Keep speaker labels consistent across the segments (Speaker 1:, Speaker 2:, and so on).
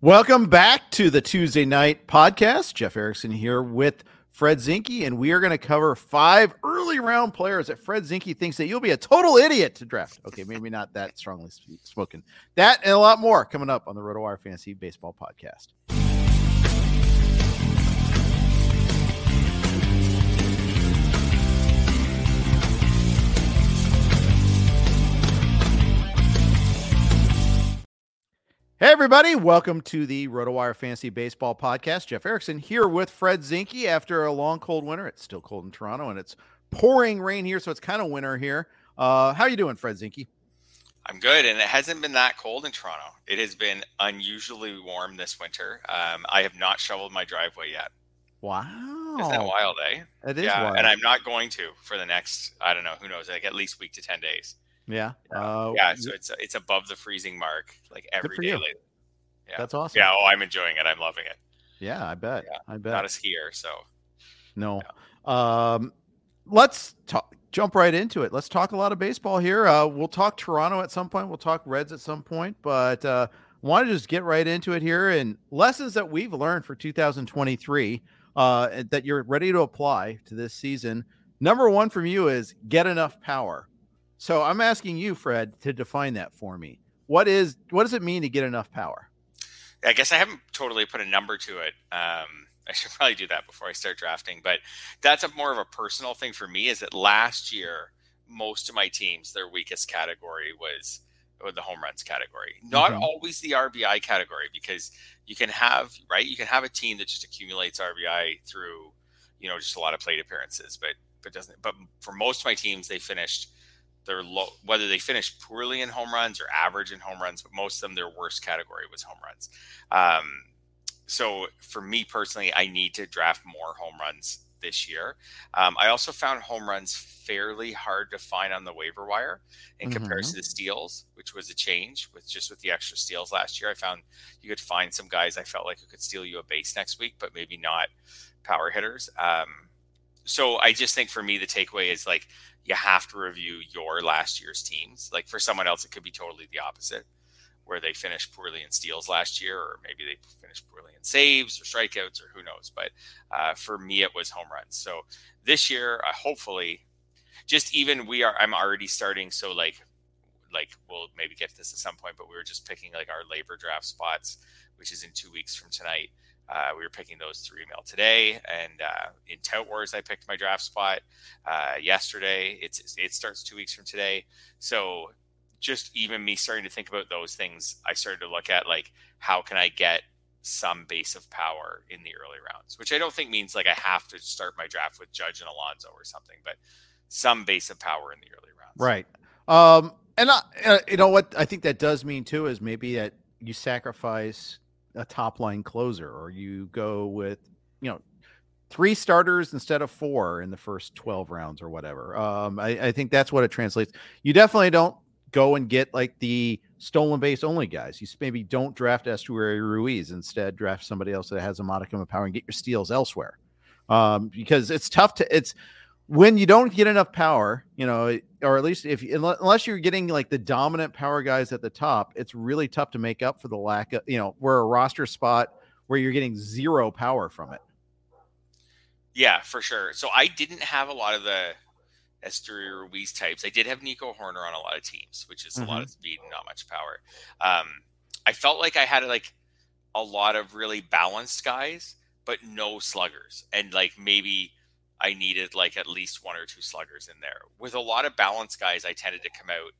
Speaker 1: Welcome back to the Tuesday night podcast. Jeff Erickson here with Fred Zinkie, and we are going to cover five early round players that Fred Zinkie thinks that you'll be a total idiot to draft. Okay, maybe not that strongly spoken. That and a lot more coming up on the RotoWire Fantasy Baseball Podcast. Hey, everybody. Welcome to the RotoWire Fantasy Baseball Podcast. Jeff Erickson here with Fred Zinkie after a long, cold winter. It's still cold in Toronto and it's pouring rain here, so it's kind of winter here. Uh, how you doing, Fred Zinkie?
Speaker 2: I'm good, and it hasn't been that cold in Toronto. It has been unusually warm this winter. Um, I have not shoveled my driveway yet.
Speaker 1: Wow.
Speaker 2: Isn't that wild, eh?
Speaker 1: It is
Speaker 2: yeah,
Speaker 1: wild.
Speaker 2: and I'm not going to for the next, I don't know, who knows, like at least week to 10 days.
Speaker 1: Yeah. Uh,
Speaker 2: yeah, so it's it's above the freezing mark like every
Speaker 1: for
Speaker 2: lately. Yeah.
Speaker 1: That's awesome.
Speaker 2: Yeah, oh, I'm enjoying it. I'm loving it.
Speaker 1: Yeah, I bet.
Speaker 2: Yeah,
Speaker 1: I bet.
Speaker 2: Not a skier, so
Speaker 1: No. Um, let's talk, jump right into it. Let's talk a lot of baseball here. Uh, we'll talk Toronto at some point. We'll talk Reds at some point, but uh, want to just get right into it here and lessons that we've learned for 2023 uh, that you're ready to apply to this season. Number one from you is get enough power. So I'm asking you, Fred, to define that for me. What is what does it mean to get enough power?
Speaker 2: I guess I haven't totally put a number to it. Um, I should probably do that before I start drafting, but that's a more of a personal thing for me. Is that last year most of my teams their weakest category was the home runs category, not always the RBI category, because you can have right, you can have a team that just accumulates RBI through, you know, just a lot of plate appearances, but but doesn't. But for most of my teams, they finished their low, whether they finished poorly in home runs or average in home runs, but most of them their worst category was home runs. Um, so for me personally, I need to draft more home runs this year. Um, I also found home runs fairly hard to find on the waiver wire in comparison to steals, which was a change with just with the extra steals last year. I found you could find some guys I felt like who could steal you a base next week, but maybe not power hitters. Um, so I just think for me the takeaway is like you have to review your last year's teams. Like for someone else, it could be totally the opposite, where they finished poorly in steals last year, or maybe they finished poorly in saves or strikeouts, or who knows. But uh, for me, it was home runs. So this year, uh, hopefully, just even we are. I'm already starting. So like, like we'll maybe get this at some point, but we were just picking like our LABR draft spots, which is in two weeks from tonight. Uh, we were picking those through email today, and uh, in Tout Wars, I picked my draft spot uh, yesterday. It's it starts two weeks from today, so just even me starting to think about those things, I started to look at like how can I get some base of power in the early rounds, which I don't think means like I have to start my draft with Judge and Alonso or something, but some base of power in the early rounds.
Speaker 1: Right. Um, and I, uh, you know what I think that does mean too is maybe that you sacrifice a top line closer or you go with, you know, three starters instead of four in the first 12 rounds or whatever. Um, I, I think that's what it translates. You definitely don't go and get like the stolen base only guys. You maybe don't draft Esteury Ruiz. Instead, draft somebody else that has a modicum of power and get your steals elsewhere. Um, because it's tough to it's when you don't get enough power, you know, or at least if unless you're getting like the dominant power guys at the top, it's really tough to make up for the lack of you know where a roster spot where you're getting zero power from it.
Speaker 2: Yeah, for sure. So I didn't have a lot of the Esteury Ruiz types. I did have Nico Hoerner on a lot of teams, which is a lot of speed and not much power. Um, I felt like I had like a lot of really balanced guys, but no sluggers. And like maybe I needed like at least one or two sluggers in there. With a lot of balance guys, I tended to come out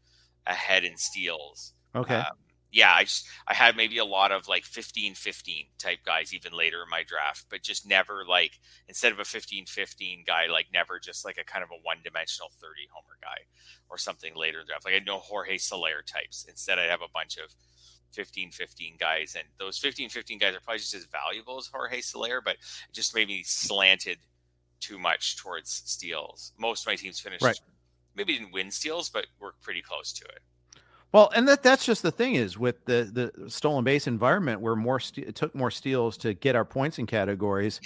Speaker 2: ahead in steals.
Speaker 1: Okay.
Speaker 2: Um, yeah, I just I had maybe a lot of like 15 15 type guys even later in my draft, but just never like instead of a 15 15 guy, like never just like a kind of a one dimensional 30 homer guy or something later in draft. Like I had no Jorge Soler types. Instead, I'd have a bunch of 15 15 guys, and those 15 15 guys are probably just as valuable as Jorge Soler, but it just maybe slanted too much towards steals. Most of my teams finished
Speaker 1: Right.
Speaker 2: maybe didn't win steals, but were pretty close to it.
Speaker 1: Well, and that that's just the thing is with the the stolen base environment where more ste- it took more steals to get our points in categories.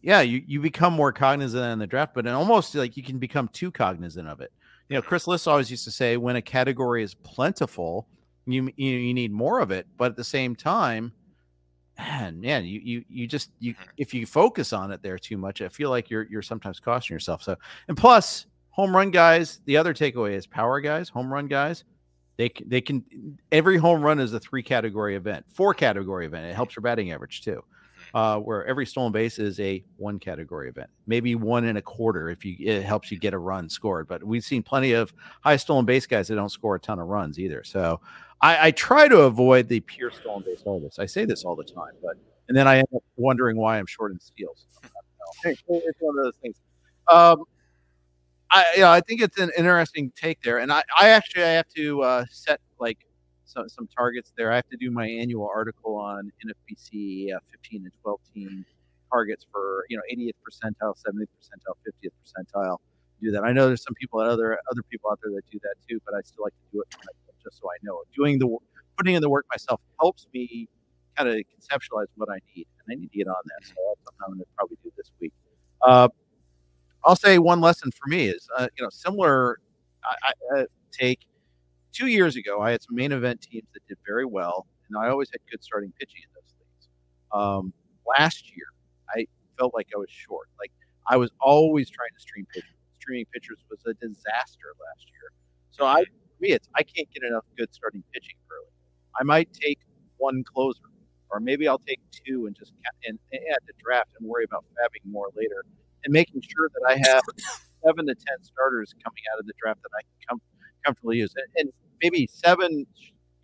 Speaker 1: Yeah, you, you become more cognizant in the draft, but it almost like you can become too cognizant of it. You know, Chris Liss always used to say when a category is plentiful, you you, you need more of it, but at the same time, man, man, you you you just you if you focus on it there too much, I feel like you're you're sometimes costing yourself. So, and plus, home run guys, the other takeaway is power guys, home run guys. They they can every home run is a three category event, four category event. It helps your batting average too. Uh, where every stolen base is a one category event, maybe one and a quarter if you it helps you get a run scored. But we've seen plenty of high stolen base guys that don't score a ton of runs either. So I, I try to avoid the pure stolen base artists. I say this all the time, but and then I end up wondering why I'm short in steals. It's one of those things. Um, I yeah, I think it's an interesting take there, and I, I actually I have to uh, set like some some targets there. I have to do my annual article on NFBC uh, 15 and 12 team targets for you know 80th percentile, 70th percentile, 50th percentile. Do that. I know there's some people other other people out there that do that too, but I still like to do it just so I know. Doing the putting in the work myself helps me kind of conceptualize what I need, and I need to get on that. So I'm going to probably do this week. Uh, I'll say one lesson for me is, uh, you know, similar I, I, uh, take. Two years ago, I had some main event teams that did very well, and I always had good starting pitching in those leagues. Um, last year, I felt like I was short. Like I was always trying to stream pitchers. Streaming pitchers was a disaster last year. So I, for me, it's I can't get enough good starting pitching early. I might take one closer, or maybe I'll take two and just and, and add the draft and worry about fabbing more later and making sure that I have seven to ten starters coming out of the draft that I can com- comfortably use, and, and maybe seven,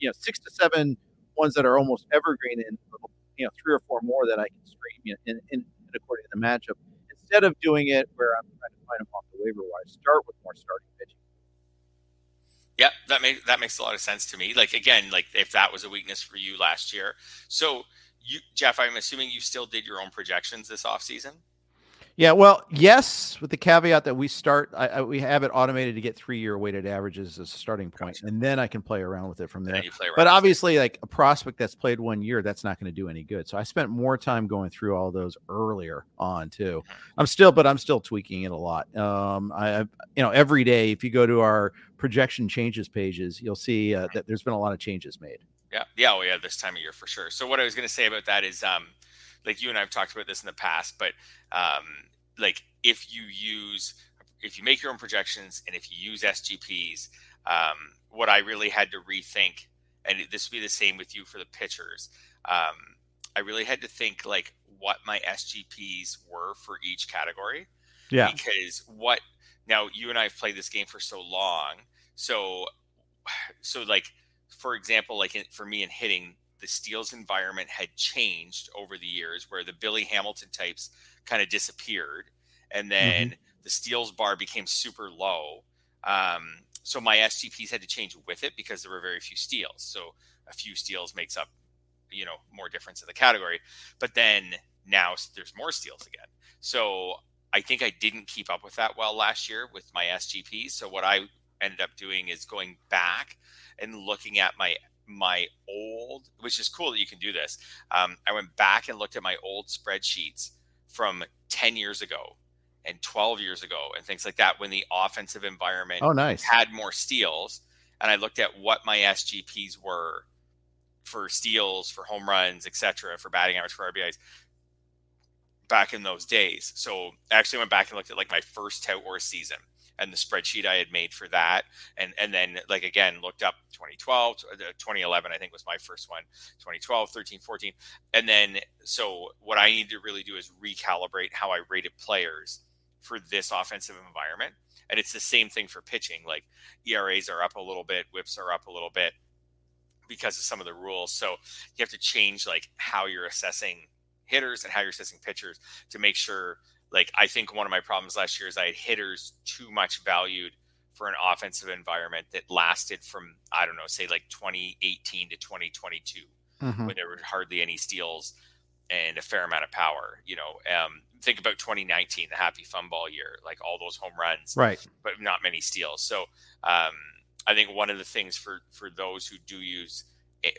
Speaker 1: you know, six to seven ones that are almost evergreen, and you know, three or four more that I can stream in, in, in according to the matchup. Instead of doing it where I'm trying to find them off the waiver wire, start with more starting pitching.
Speaker 2: Yeah, that makes that makes a lot of sense to me. Like again, like if that was a weakness for you last year. So you Jeff, I'm assuming you still did your own projections this offseason?
Speaker 1: Yeah, well, yes, with the caveat that we start, I, I, we have it automated to get three-year weighted averages as a starting point,
Speaker 2: Gotcha.
Speaker 1: and then I can play around with it from there.
Speaker 2: then you play around
Speaker 1: But obviously, like a prospect that's played one year, that's not going to do any good. So I spent more time going through all those earlier on too. I'm still, but I'm still tweaking it a lot. Um, I, I you know, every day if you go to our projection changes pages, you'll see uh, that there's been a lot of changes made.
Speaker 2: Yeah, yeah, oh yeah, this time of year for sure. So what I was going to say about that is, um, like you and I've talked about this in the past, but um, like if you use, if you make your own projections and if you use SGPs, um, what I really had to rethink, and this would be the same with you for the pitchers. Um, I really had to think like what my SGPs were for each category
Speaker 1: Yeah,
Speaker 2: because what now you and I have played this game for so long. So, so like for example, like in, for me in hitting, the steals environment had changed over the years, where the Billy Hamilton types kind of disappeared, and then the steals bar became super low. Um, so my SGPs had to change with it because there were very few steals. So a few steals makes up, you know, more difference in the category. But then now there's more steals again. So I think I didn't keep up with that well last year with my SGPs. So what I ended up doing is going back and looking at my my old, which is cool that you can do this. Um, I went back and looked at my old spreadsheets from 10 years ago and 12 years ago and things like that when the offensive environment
Speaker 1: Oh, nice.
Speaker 2: had more steals and I looked at what my SGPs were for steals, for home runs, etc., for batting average, for RBIs back in those days. So I actually went back and looked at like my first Tout Wars season and the spreadsheet I had made for that. And and then like again looked up 2012, uh, 2011 I think was my first one, 2012, 13, 14. And then so what I need to really do is recalibrate how I rated players for this offensive environment. And it's the same thing for pitching. Like ERAs are up a little bit, WHIPs are up a little bit because of some of the rules. So you have to change like how you're assessing hitters and how you're assessing pitchers to make sure like I think one of my problems last year is I had hitters too much valued for an offensive environment that lasted from I don't know, say like 2018 to 2022, mm-hmm. when there were hardly any steals and a fair amount of power. You know, um, think about 2019, the happy fun ball year, like all those home runs,
Speaker 1: right?
Speaker 2: But not many steals. So um, I think one of the things for for those who do use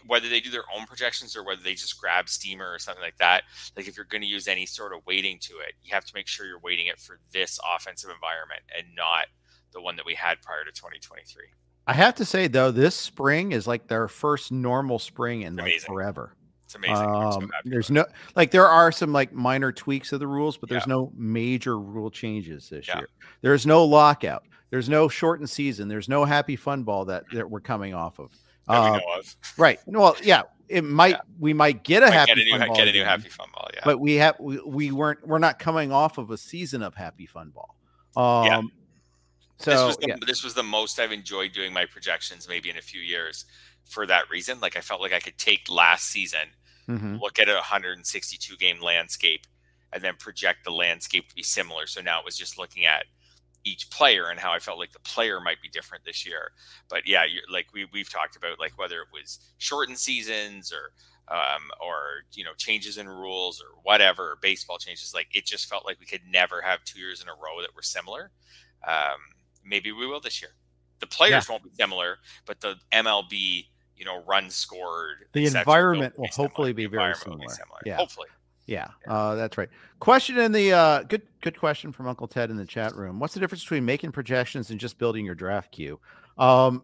Speaker 2: whether they do their own projections or whether they just grab Steamer or something like that like if you're going to use any sort of weighting to it you have to make sure you're weighting it for this offensive environment and not the one that we had prior to 2023
Speaker 1: i have to say though this spring is like their first normal spring in like forever
Speaker 2: it's amazing.
Speaker 1: Um, so there's no like there are some like minor tweaks of the rules, but there's yeah. no major rule changes this yeah. year. There's no lockout. There's no shortened season. There's no happy fun ball that, that we're coming off of.
Speaker 2: Uh,
Speaker 1: right. Well, yeah, it might yeah. we might get a might happy
Speaker 2: get a new,
Speaker 1: fun
Speaker 2: ball get a new happy fun ball, yeah.
Speaker 1: But we have we, we weren't we're not coming off of a season of happy fun ball. Um yeah. so
Speaker 2: this was, the,
Speaker 1: yeah.
Speaker 2: this was the most I've enjoyed doing my projections maybe in a few years for that reason. Like I felt like I could take last season, mm-hmm. look at a 162 game landscape, and then project the landscape to be similar. So now it was just looking at each player and how I felt like the player might be different this year. But yeah, like we we've talked about like whether it was shortened seasons or um, or you know changes in rules or whatever, baseball changes. Like it just felt like we could never have two years in a row that were similar. Um, maybe we will this year. The players yeah. won't be similar, but the MLB you know runs scored.
Speaker 1: The environment will, will hopefully be very similar. Be similar. Yeah,
Speaker 2: hopefully.
Speaker 1: Yeah, uh, that's right. Question in the uh, good good question from Uncle Ted in the chat room. What's the difference between making projections and just building your draft queue? Um,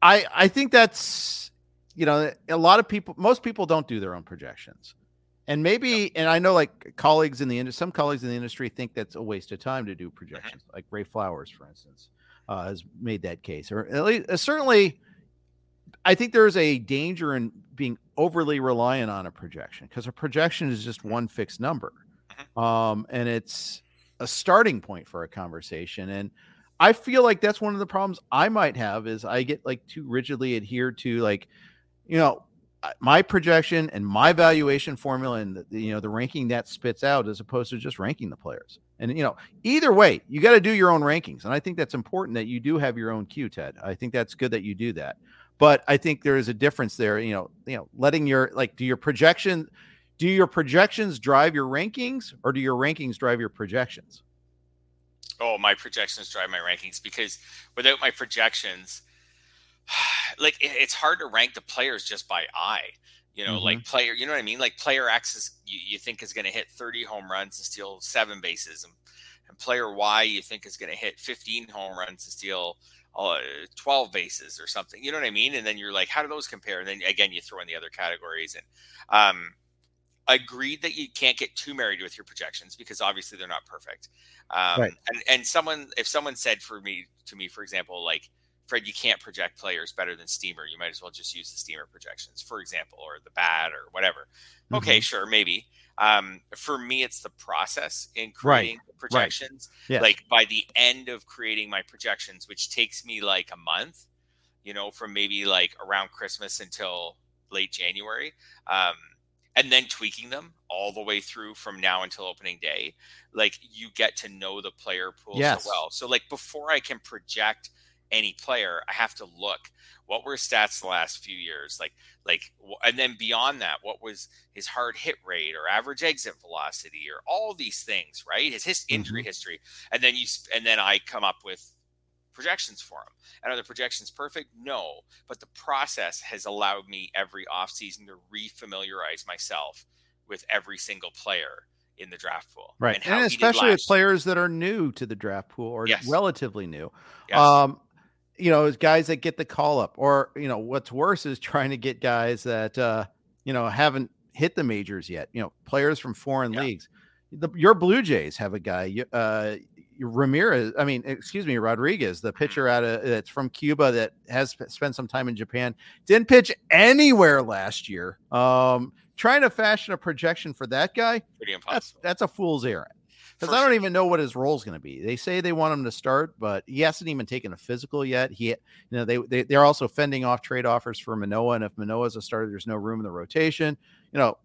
Speaker 1: I I think that's you know a lot of people, most people don't do their own projections, and maybe and I know like colleagues in the industry, some colleagues in the industry think that's a waste of time to do mm-hmm. projections. Like Ray Flowers, for instance, uh, has made that case, or at least uh, certainly I think there's a danger in being overly reliant on a projection because a projection is just one fixed number. Mm-hmm. Um, and it's a starting point for a conversation. And I feel like that's one of the problems I might have is I get like too rigidly adhered to like, you know, my projection and my valuation formula and the, you know the ranking that spits out as opposed to just ranking the players. And you know, either way, you got to do your own rankings, and I think that's important that you do have your own queue, Ted. I think that's good that you do that but I think there is a difference there. You know, you know, letting your like do your projection, do your projections drive your rankings, or do your rankings drive your projections?
Speaker 2: Oh, my projections drive my rankings because without my projections, like it's hard to rank the players just by eye. You know, mm-hmm. like player, you know what I mean? Like player X is you, you think is going to hit 30 home runs and steal seven bases, and, and player Y you think is going to hit 15 home runs and steal uh, 12 bases or something. You know what I mean? And then you're like, how do those compare? And then again, you throw in the other categories. And um, agreed that you can't get too married with your projections because obviously they're not perfect. Um, right. And and someone, if someone said for me to me, for example, like Fred, you can't project players better than Steamer. You might as well just use the Steamer projections, for example, or the BAT or whatever. Mm-hmm. Okay, sure, maybe. Um, for me, it's the process in creating right. projections. Right. Yes. Like by the end of creating my projections, which takes me like a month, you know, from maybe like around Christmas until late January. Um, and then tweaking them all the way through from now until opening day like you get to know the player pool yes. so well so like before i can project any player, I have to look what were his stats the last few years, like like, and then beyond that, what was his hard hit rate or average exit velocity or all these things, right? His his injury mm-hmm. history, and then you and then I come up with projections for him. And are the projections perfect? No, but the process has allowed me every offseason to refamiliarize myself with every single player in the draft pool.
Speaker 1: Right. And, and especially with players that are new to the draft pool or yes. relatively new. Yes. Um, you know, guys that get the call up, or you know, what's worse is trying to get guys that uh, you know haven't hit the majors yet. You know, players from foreign yeah. leagues. The, your Blue Jays have a guy. Uh, Ramirez, I mean, excuse me, Rodriguez, the pitcher out of that's from Cuba that has spent some time in Japan, didn't pitch anywhere last year. Um, trying to fashion a projection for that guy,
Speaker 2: Pretty
Speaker 1: that's,
Speaker 2: impossible.
Speaker 1: that's a fool's errand. Because I don't
Speaker 2: sure.
Speaker 1: even know what his role is going to be. They say they want him to start, but he hasn't even taken a physical yet. He, you know, they, they they're also fending off trade offers for Manoah, and if Manoah is a starter, there's no room in the rotation. You know,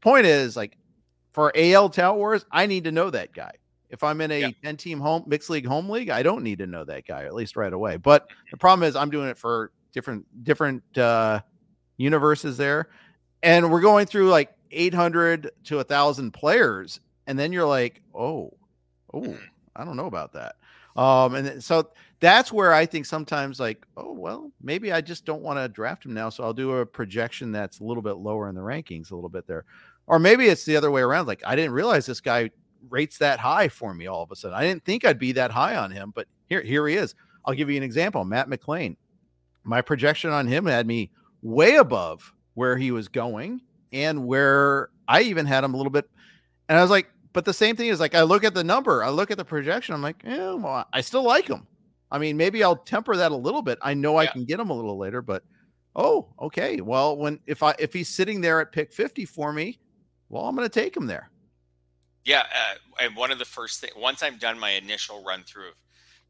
Speaker 1: point is like for AL Tout Wars, I need to know that guy. If I'm in a
Speaker 2: Yeah.
Speaker 1: 10 team home mixed league home league, I don't need to know that guy at least right away. But the problem is I'm doing it for different different uh universes there. And we're going through like 800 to a thousand players. And then you're like, oh, oh, I don't know about that. Um, and so that's where I think sometimes like, oh, well, maybe I just don't want to draft him now. So I'll do a projection that's a little bit lower in the rankings, a little bit there. Or maybe it's the other way around. Like, I didn't realize this guy rates that high for me all of a sudden. I didn't think I'd be that high on him, but here, here he is. I'll give you an example. Matt McLain. My projection on him had me way above where he was going and where I even had him a little bit. And I was like, but the same thing is like I look at the number, I look at the projection, I'm like, yeah, well, I still like him. I mean, maybe I'll temper that a little bit. I know I can get him a little later, but oh, okay. Well, when if I if he's sitting there at pick 50 for me, well, I'm going to take him there.
Speaker 2: Yeah, uh, and one of the first thing once I'm done my initial run through of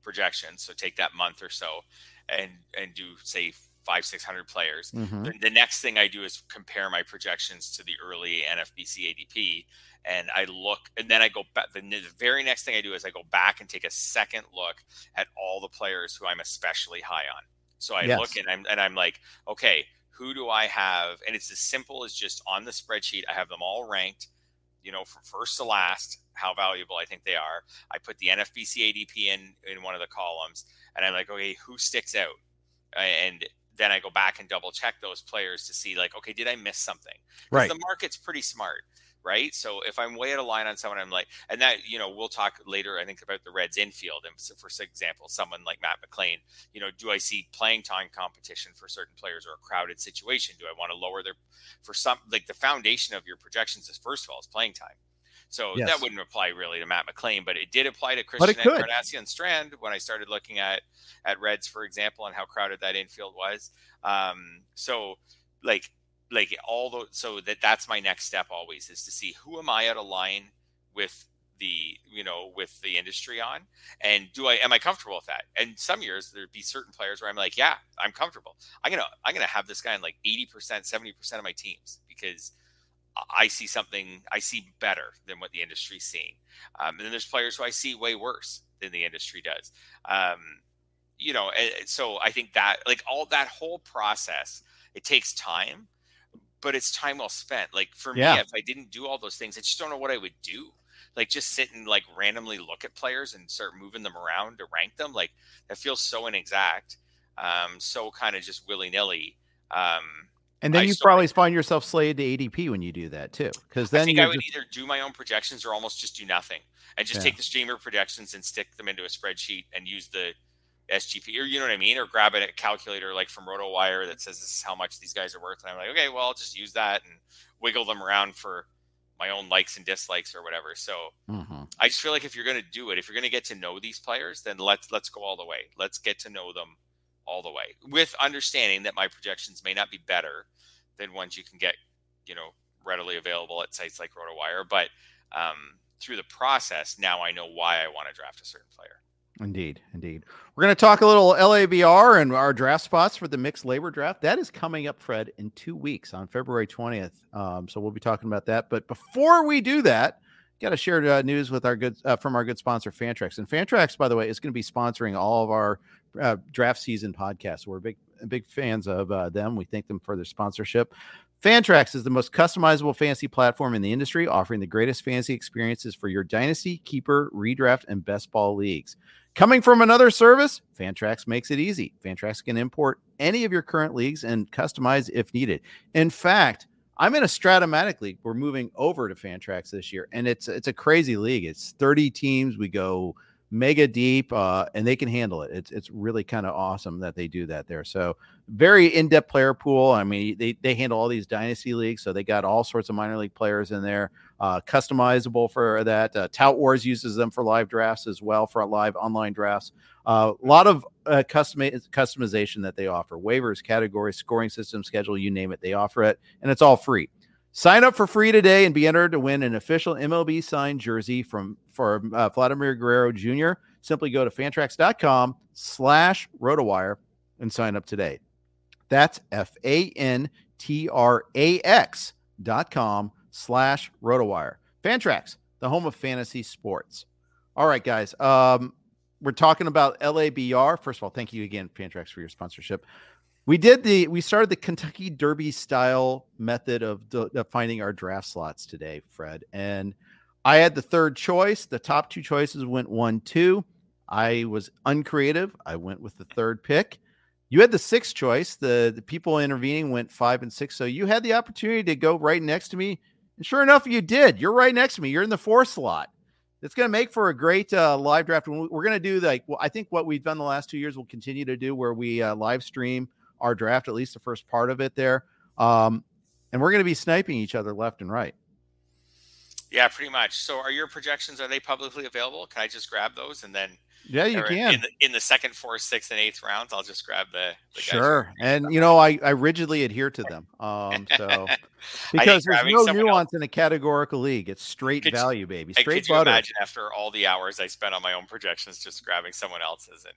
Speaker 2: projections, so take that month or so, and and do say five six hundred players.
Speaker 1: Mhm.
Speaker 2: The, the next thing I do is compare my projections to the early NFBC ADP, and I look, and then I go back. The, very next thing I do is I go back and take a second look at all the players who I'm especially high on. So I
Speaker 1: Yes.
Speaker 2: look and I'm and I'm like, okay, who do I have? And it's as simple as just on the spreadsheet, I have them all ranked, you know, from first to last, how valuable I think they are. I put the NFBC ADP in in one of the columns, and I'm like, okay, who sticks out? And then I go back and double check those players to see, like, okay, did I miss something?
Speaker 1: Right.
Speaker 2: The market's pretty smart, right? So if I'm way out of line on someone, I'm like, and that, you know, we'll talk later, I think, about the Reds infield. And so for example, someone like Matt McLain, you know, do I see playing time competition for certain players or a crowded situation? Do I want to lower their, for some, like the foundation of your projections is first of all, is playing time. So
Speaker 1: Yes.
Speaker 2: that wouldn't apply really to Matt McLain, but it did apply to Christian
Speaker 1: could.
Speaker 2: Encarnacion Strand when I started looking at at Reds, for example, and how crowded that infield was. Um, so like like all those so that that's my next step always is to see who am I out of line with the you know with the industry on and do i am i comfortable with that and some years there'd be certain players where i'm like yeah i'm comfortable i'm gonna i'm gonna have this guy in like 80% 70% of my teams because I see something I see better than what the industry's seeing. Um, and then there's players who I see way worse than the industry does. Um, you know, so I think that like all that whole process, it takes time, but it's time well spent. Like for
Speaker 1: Yeah.
Speaker 2: me, if I didn't do all those things, I just don't know what I would do. Like just sit and like randomly look at players and start moving them around to rank them. Like that feels so inexact, um, so kind of just willy nilly. Um,
Speaker 1: And then
Speaker 2: I
Speaker 1: you probably find yourself slated to ADP when you do that too. Because
Speaker 2: I
Speaker 1: then
Speaker 2: think
Speaker 1: you
Speaker 2: I would
Speaker 1: just,
Speaker 2: either do my own projections or almost just do nothing and just
Speaker 1: Yeah.
Speaker 2: take the Steamer projections and stick them into a spreadsheet and use the SGP or you know what I mean, or grab a calculator like from RotoWire that says this is how much these guys are worth, and I'm like, okay, well, I'll just use that and wiggle them around for my own likes and dislikes or whatever. So
Speaker 1: Mhm.
Speaker 2: I just feel like if you're going to do it, if you're going to get to know these players, then let's let's go all the way. Let's get to know them all the way with understanding that my projections may not be better than ones you can get, you know, readily available at sites like RotoWire, but um, through the process, now I know why I want to draft a certain player.
Speaker 1: Indeed, indeed. We're going to talk a little LABR and our draft spots for the mixed LABR draft. That is coming up, Fred, in two weeks on February 20th. Um, so we'll be talking about that. But before we do that, got to share uh, news with our good uh, from our good sponsor Fantrax. And Fantrax, by the way, is going to be sponsoring all of our uh, draft season podcasts. We're big big fans of uh, them. We thank them for their sponsorship. Fantrax is the most customizable fantasy platform in the industry, offering the greatest fantasy experiences for your dynasty, keeper, redraft, and best ball leagues. Coming from another service, Fantrax makes it easy. Fantrax can import any of your current leagues and customize if needed. In fact, I'm in a Strat-O-Matic league. We're moving over to Fantrax this year, and it's it's a crazy league. It's 30 teams. We go mega deep, uh, and they can handle it. It's it's really kind of awesome that they do that there. So very in depth player pool. I mean, they they handle all these dynasty leagues, so they got all sorts of minor league players in there. Uh, customizable for that. Uh, Tout Wars uses them for live drafts as well for live online drafts. Uh, a lot of uh, custom customization that they offer: waivers, categories, scoring system, schedule, you name it. They offer it, and it's all free. Sign up for free today and be entered to win an official MLB signed jersey from for uh, Vladimir Guerrero Jr. Simply go to fantrax.com slash rotowire and sign up today. That's F A N T R A X dot com slash rotowire. Fantrax, the home of fantasy sports. All right, guys. Um, we're talking about LABR. First of all, thank you again, Fantrax, for your sponsorship. We did the we started the Kentucky Derby style method of, finding our draft slots today, Fred. And I had the third choice. The top two choices went one, two. I was uncreative. I went with the third pick. You had the sixth choice. The, the people intervening went five and six. So you had the opportunity to go right next to me. And sure enough, you did. You're right next to me. You're in the fourth slot. It's going to make for a great uh, live draft. We're going to do like, well, I think what we've done the last two years, we'll continue to do where we uh, live stream our draft, at least the first part of it there. Um, and we're going to be sniping each other left and right.
Speaker 2: Yeah, pretty much. So, are your projections are they publicly available? Can I just grab those and then?
Speaker 1: Yeah, you can.
Speaker 2: In the, in the, second, fourth, sixth, and eighth rounds, I'll just grab the. the
Speaker 1: sure, and you know, I I rigidly adhere to them. Um, so because there's no nuance else, in a categorical league, it's straight value, you, baby, straight
Speaker 2: could
Speaker 1: butter.
Speaker 2: You imagine after all the hours I spent on my own projections, just grabbing someone else's, and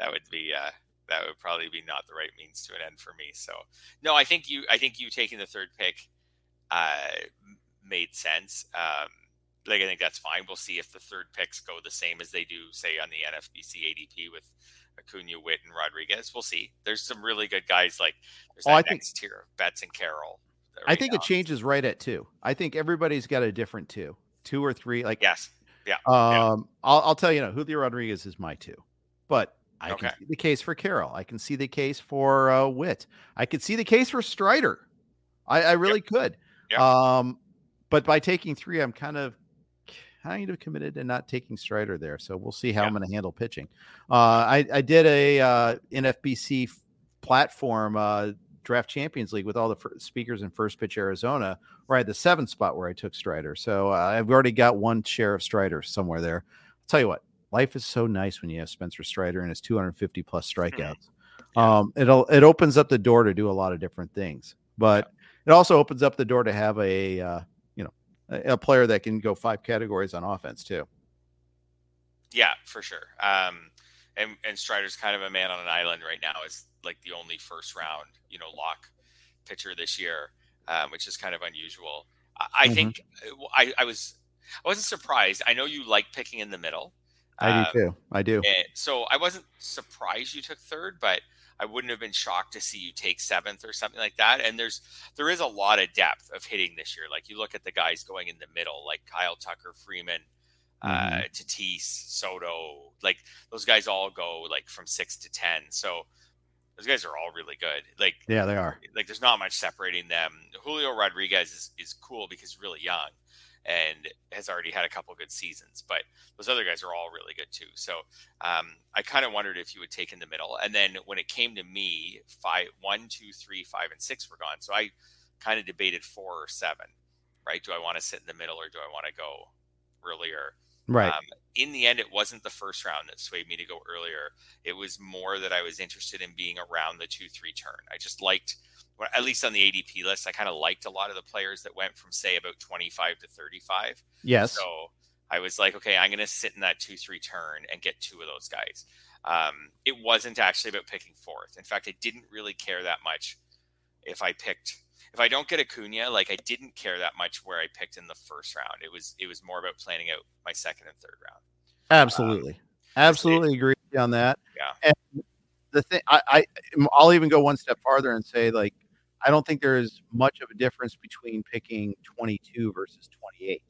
Speaker 2: that would be uh, that would probably be not the right means to an end for me. So no, I think you I think you taking the third pick uh, made sense. Um, like I think that's fine. We'll see if the third picks go the same as they do, say, on the NFBC ADP with Acuna, Witt, and Rodriguez. We'll see. There's some really good guys like there's oh, that I next think, tier of Betts and Carroll.
Speaker 1: Right I think now. it changes right at two. I think everybody's got a different two, two or three. Like
Speaker 2: yes, yeah.
Speaker 1: Um, yeah. I'll, I'll tell you, know, Julio Rodriguez is my two, but I okay. can see the case for Carroll. I can see the case for uh, Witt. I could see the case for Strider. I, I really yep. could. Yep. Um, but by taking three, I'm kind of kind of committed to not taking Strider there. So we'll see how. I'm going to handle pitching. Uh, I, I did a uh, NFBC f- platform uh, draft champions league with all the speakers in first pitch Arizona, where I had the seventh spot where I took Strider. So uh, I've already got one share of Strider somewhere there. I'll tell you what, life is so nice when you have Spencer Strider and his 250 plus strikeouts. Um, it'll it opens up the door to do a lot of different things, but it also opens up the door to have a uh, you know a, a, player that can go five categories on offense too.
Speaker 2: Yeah, for sure. Um, and and Strider's kind of a man on an island right now. Is like the only first round you know lock pitcher this year, um, which is kind of unusual. I, I mm-hmm. think uh, I, I was I wasn't surprised. I know you like picking in the middle.
Speaker 1: I um, do too. I do.
Speaker 2: so I wasn't surprised you took third, but I wouldn't have been shocked to see you take seventh or something like that. And there's there is a lot of depth of hitting this year. Like you look at the guys going in the middle, like Kyle Tucker, Freeman, uh, mm-hmm. uh, Tatis, Soto. Like those guys all go like from six to ten. So those guys are all really good. Like
Speaker 1: yeah, they are.
Speaker 2: Like there's not much separating them. Julio Rodriguez is is cool because he's really young and has already had a couple good seasons. But those other guys are all really good too. So um, I kind of wondered if you would take in the middle. And then when it came to me, five, one, two, three, five, and six were gone. So I kind of debated four or seven. Right? Do I want to sit in the middle or do I want to go earlier?
Speaker 1: Right. Um,
Speaker 2: in the end, it wasn't the first round that swayed me to go earlier. It was more that I was interested in being around the two three turn. I just liked at least on the ADP list, I kind of liked a lot of the players that went from say about 25 to 35.
Speaker 1: Yes.
Speaker 2: So I was like, okay, I'm going to sit in that two three turn and get two of those guys. Um, it wasn't actually about picking fourth. In fact, I didn't really care that much if I picked. If I don't get Acuna, like I didn't care that much where I picked in the first round. It was it was more about planning out my second and third round.
Speaker 1: Absolutely, um, absolutely agree on that.
Speaker 2: Yeah.
Speaker 1: And the thing, I, I I'll even go one step farther and say like I don't think there is much of a difference between picking 22 versus 28.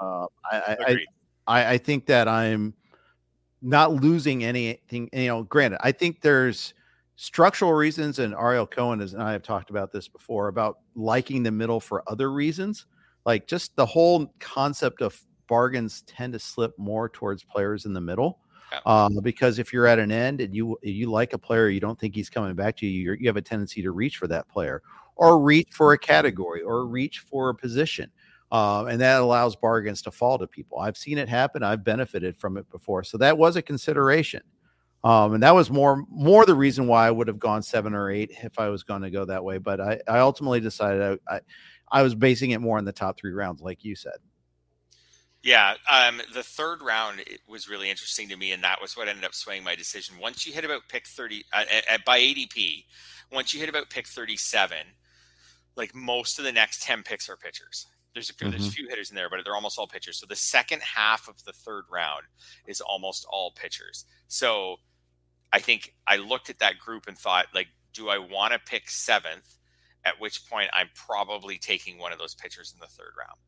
Speaker 1: Uh, I, I, I, I think that I'm not losing anything. You know, granted, I think there's structural reasons, and Ariel Cohen and I have talked about this before about liking the middle for other reasons, like just the whole concept of bargains tend to slip more towards players in the middle.
Speaker 2: Yeah.
Speaker 1: Uh, because if you're at an end and you you like a player, you don't think he's coming back to you, you have a tendency to reach for that player, or reach for a category, or reach for a position, uh, and that allows bargains to fall to people. I've seen it happen. I've benefited from it before, so that was a consideration, um, and that was more more the reason why I would have gone seven or eight if I was going to go that way. But I I ultimately decided I, I I was basing it more on the top three rounds, like you said.
Speaker 2: Yeah, um, the third round was really interesting to me, and that was what ended up swaying my decision. Once you hit about pick thirty uh, at, by ADP, once you hit about pick thirty-seven, like most of the next ten picks are pitchers. There's a, mm-hmm. there's a few hitters in there, but they're almost all pitchers. So the second half of the third round is almost all pitchers. So I think I looked at that group and thought, like, do I want to pick seventh? At which point I'm probably taking one of those pitchers in the third round.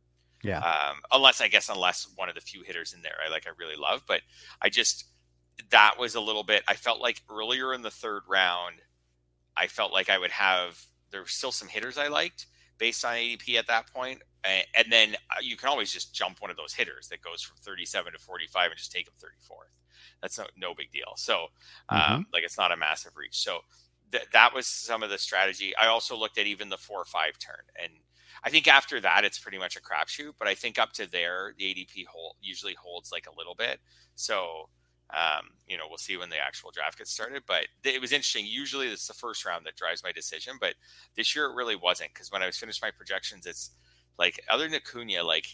Speaker 1: Yeah.
Speaker 2: Um, unless I guess unless one of the few hitters in there I like I really love, but I just that was a little bit. I felt like earlier in the third round, I felt like I would have there were still some hitters I liked based on ADP at that point, and, then uh, you can always just jump one of those hitters that goes from 37 to 45 and just take them 34th. That's no, no big deal. So, um, mm-hmm. like it's not a massive reach. So th- that was some of the strategy. I also looked at even the four or five turn and I think after that, it's pretty much a crapshoot. But I think up to there, the ADP hold usually holds like a little bit. So, um, you know, we'll see when the actual draft gets started. But it was interesting. Usually, it's the first round that drives my decision. But this year, it really wasn't because when I was finished my projections, it's like other than Acuna, like.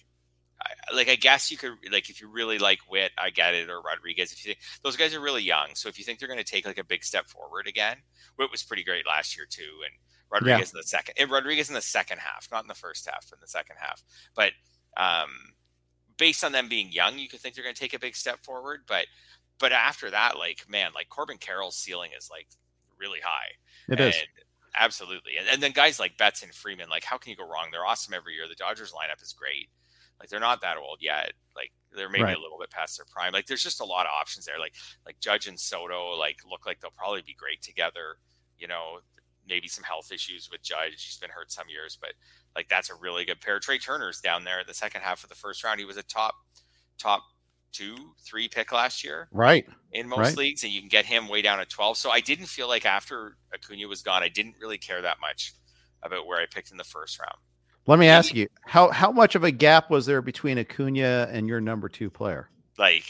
Speaker 2: I, like I guess you could like if you really like Witt, I get it, or Rodriguez. If you think those guys are really young, so if you think they're going to take like a big step forward again, Witt was pretty great last year too, and Rodriguez yeah. in the second. Rodriguez in the second half, not in the first half, in the second half. But um, based on them being young, you could think they're going to take a big step forward. But but after that, like man, like Corbin Carroll's ceiling is like really high.
Speaker 1: It and, is.
Speaker 2: Absolutely. And, and then guys like Betts and Freeman, like how can you go wrong? They're awesome every year. The Dodgers lineup is great. Like they're not that old yet. Like they're maybe right. a little bit past their prime. Like there's just a lot of options there. Like like Judge and Soto like look like they'll probably be great together. You know, maybe some health issues with Judge. He's been hurt some years, but like that's a really good pair. Trea Turner's down there the second half of the first round. He was a top top two, three pick last year.
Speaker 1: Right.
Speaker 2: In most
Speaker 1: right.
Speaker 2: leagues, and you can get him way down at 12. So I didn't feel like after Acuna was gone, I didn't really care that much about where I picked in the first round.
Speaker 1: Let me Maybe, ask you, how how much of a gap was there between Acuna and your number two player?
Speaker 2: Like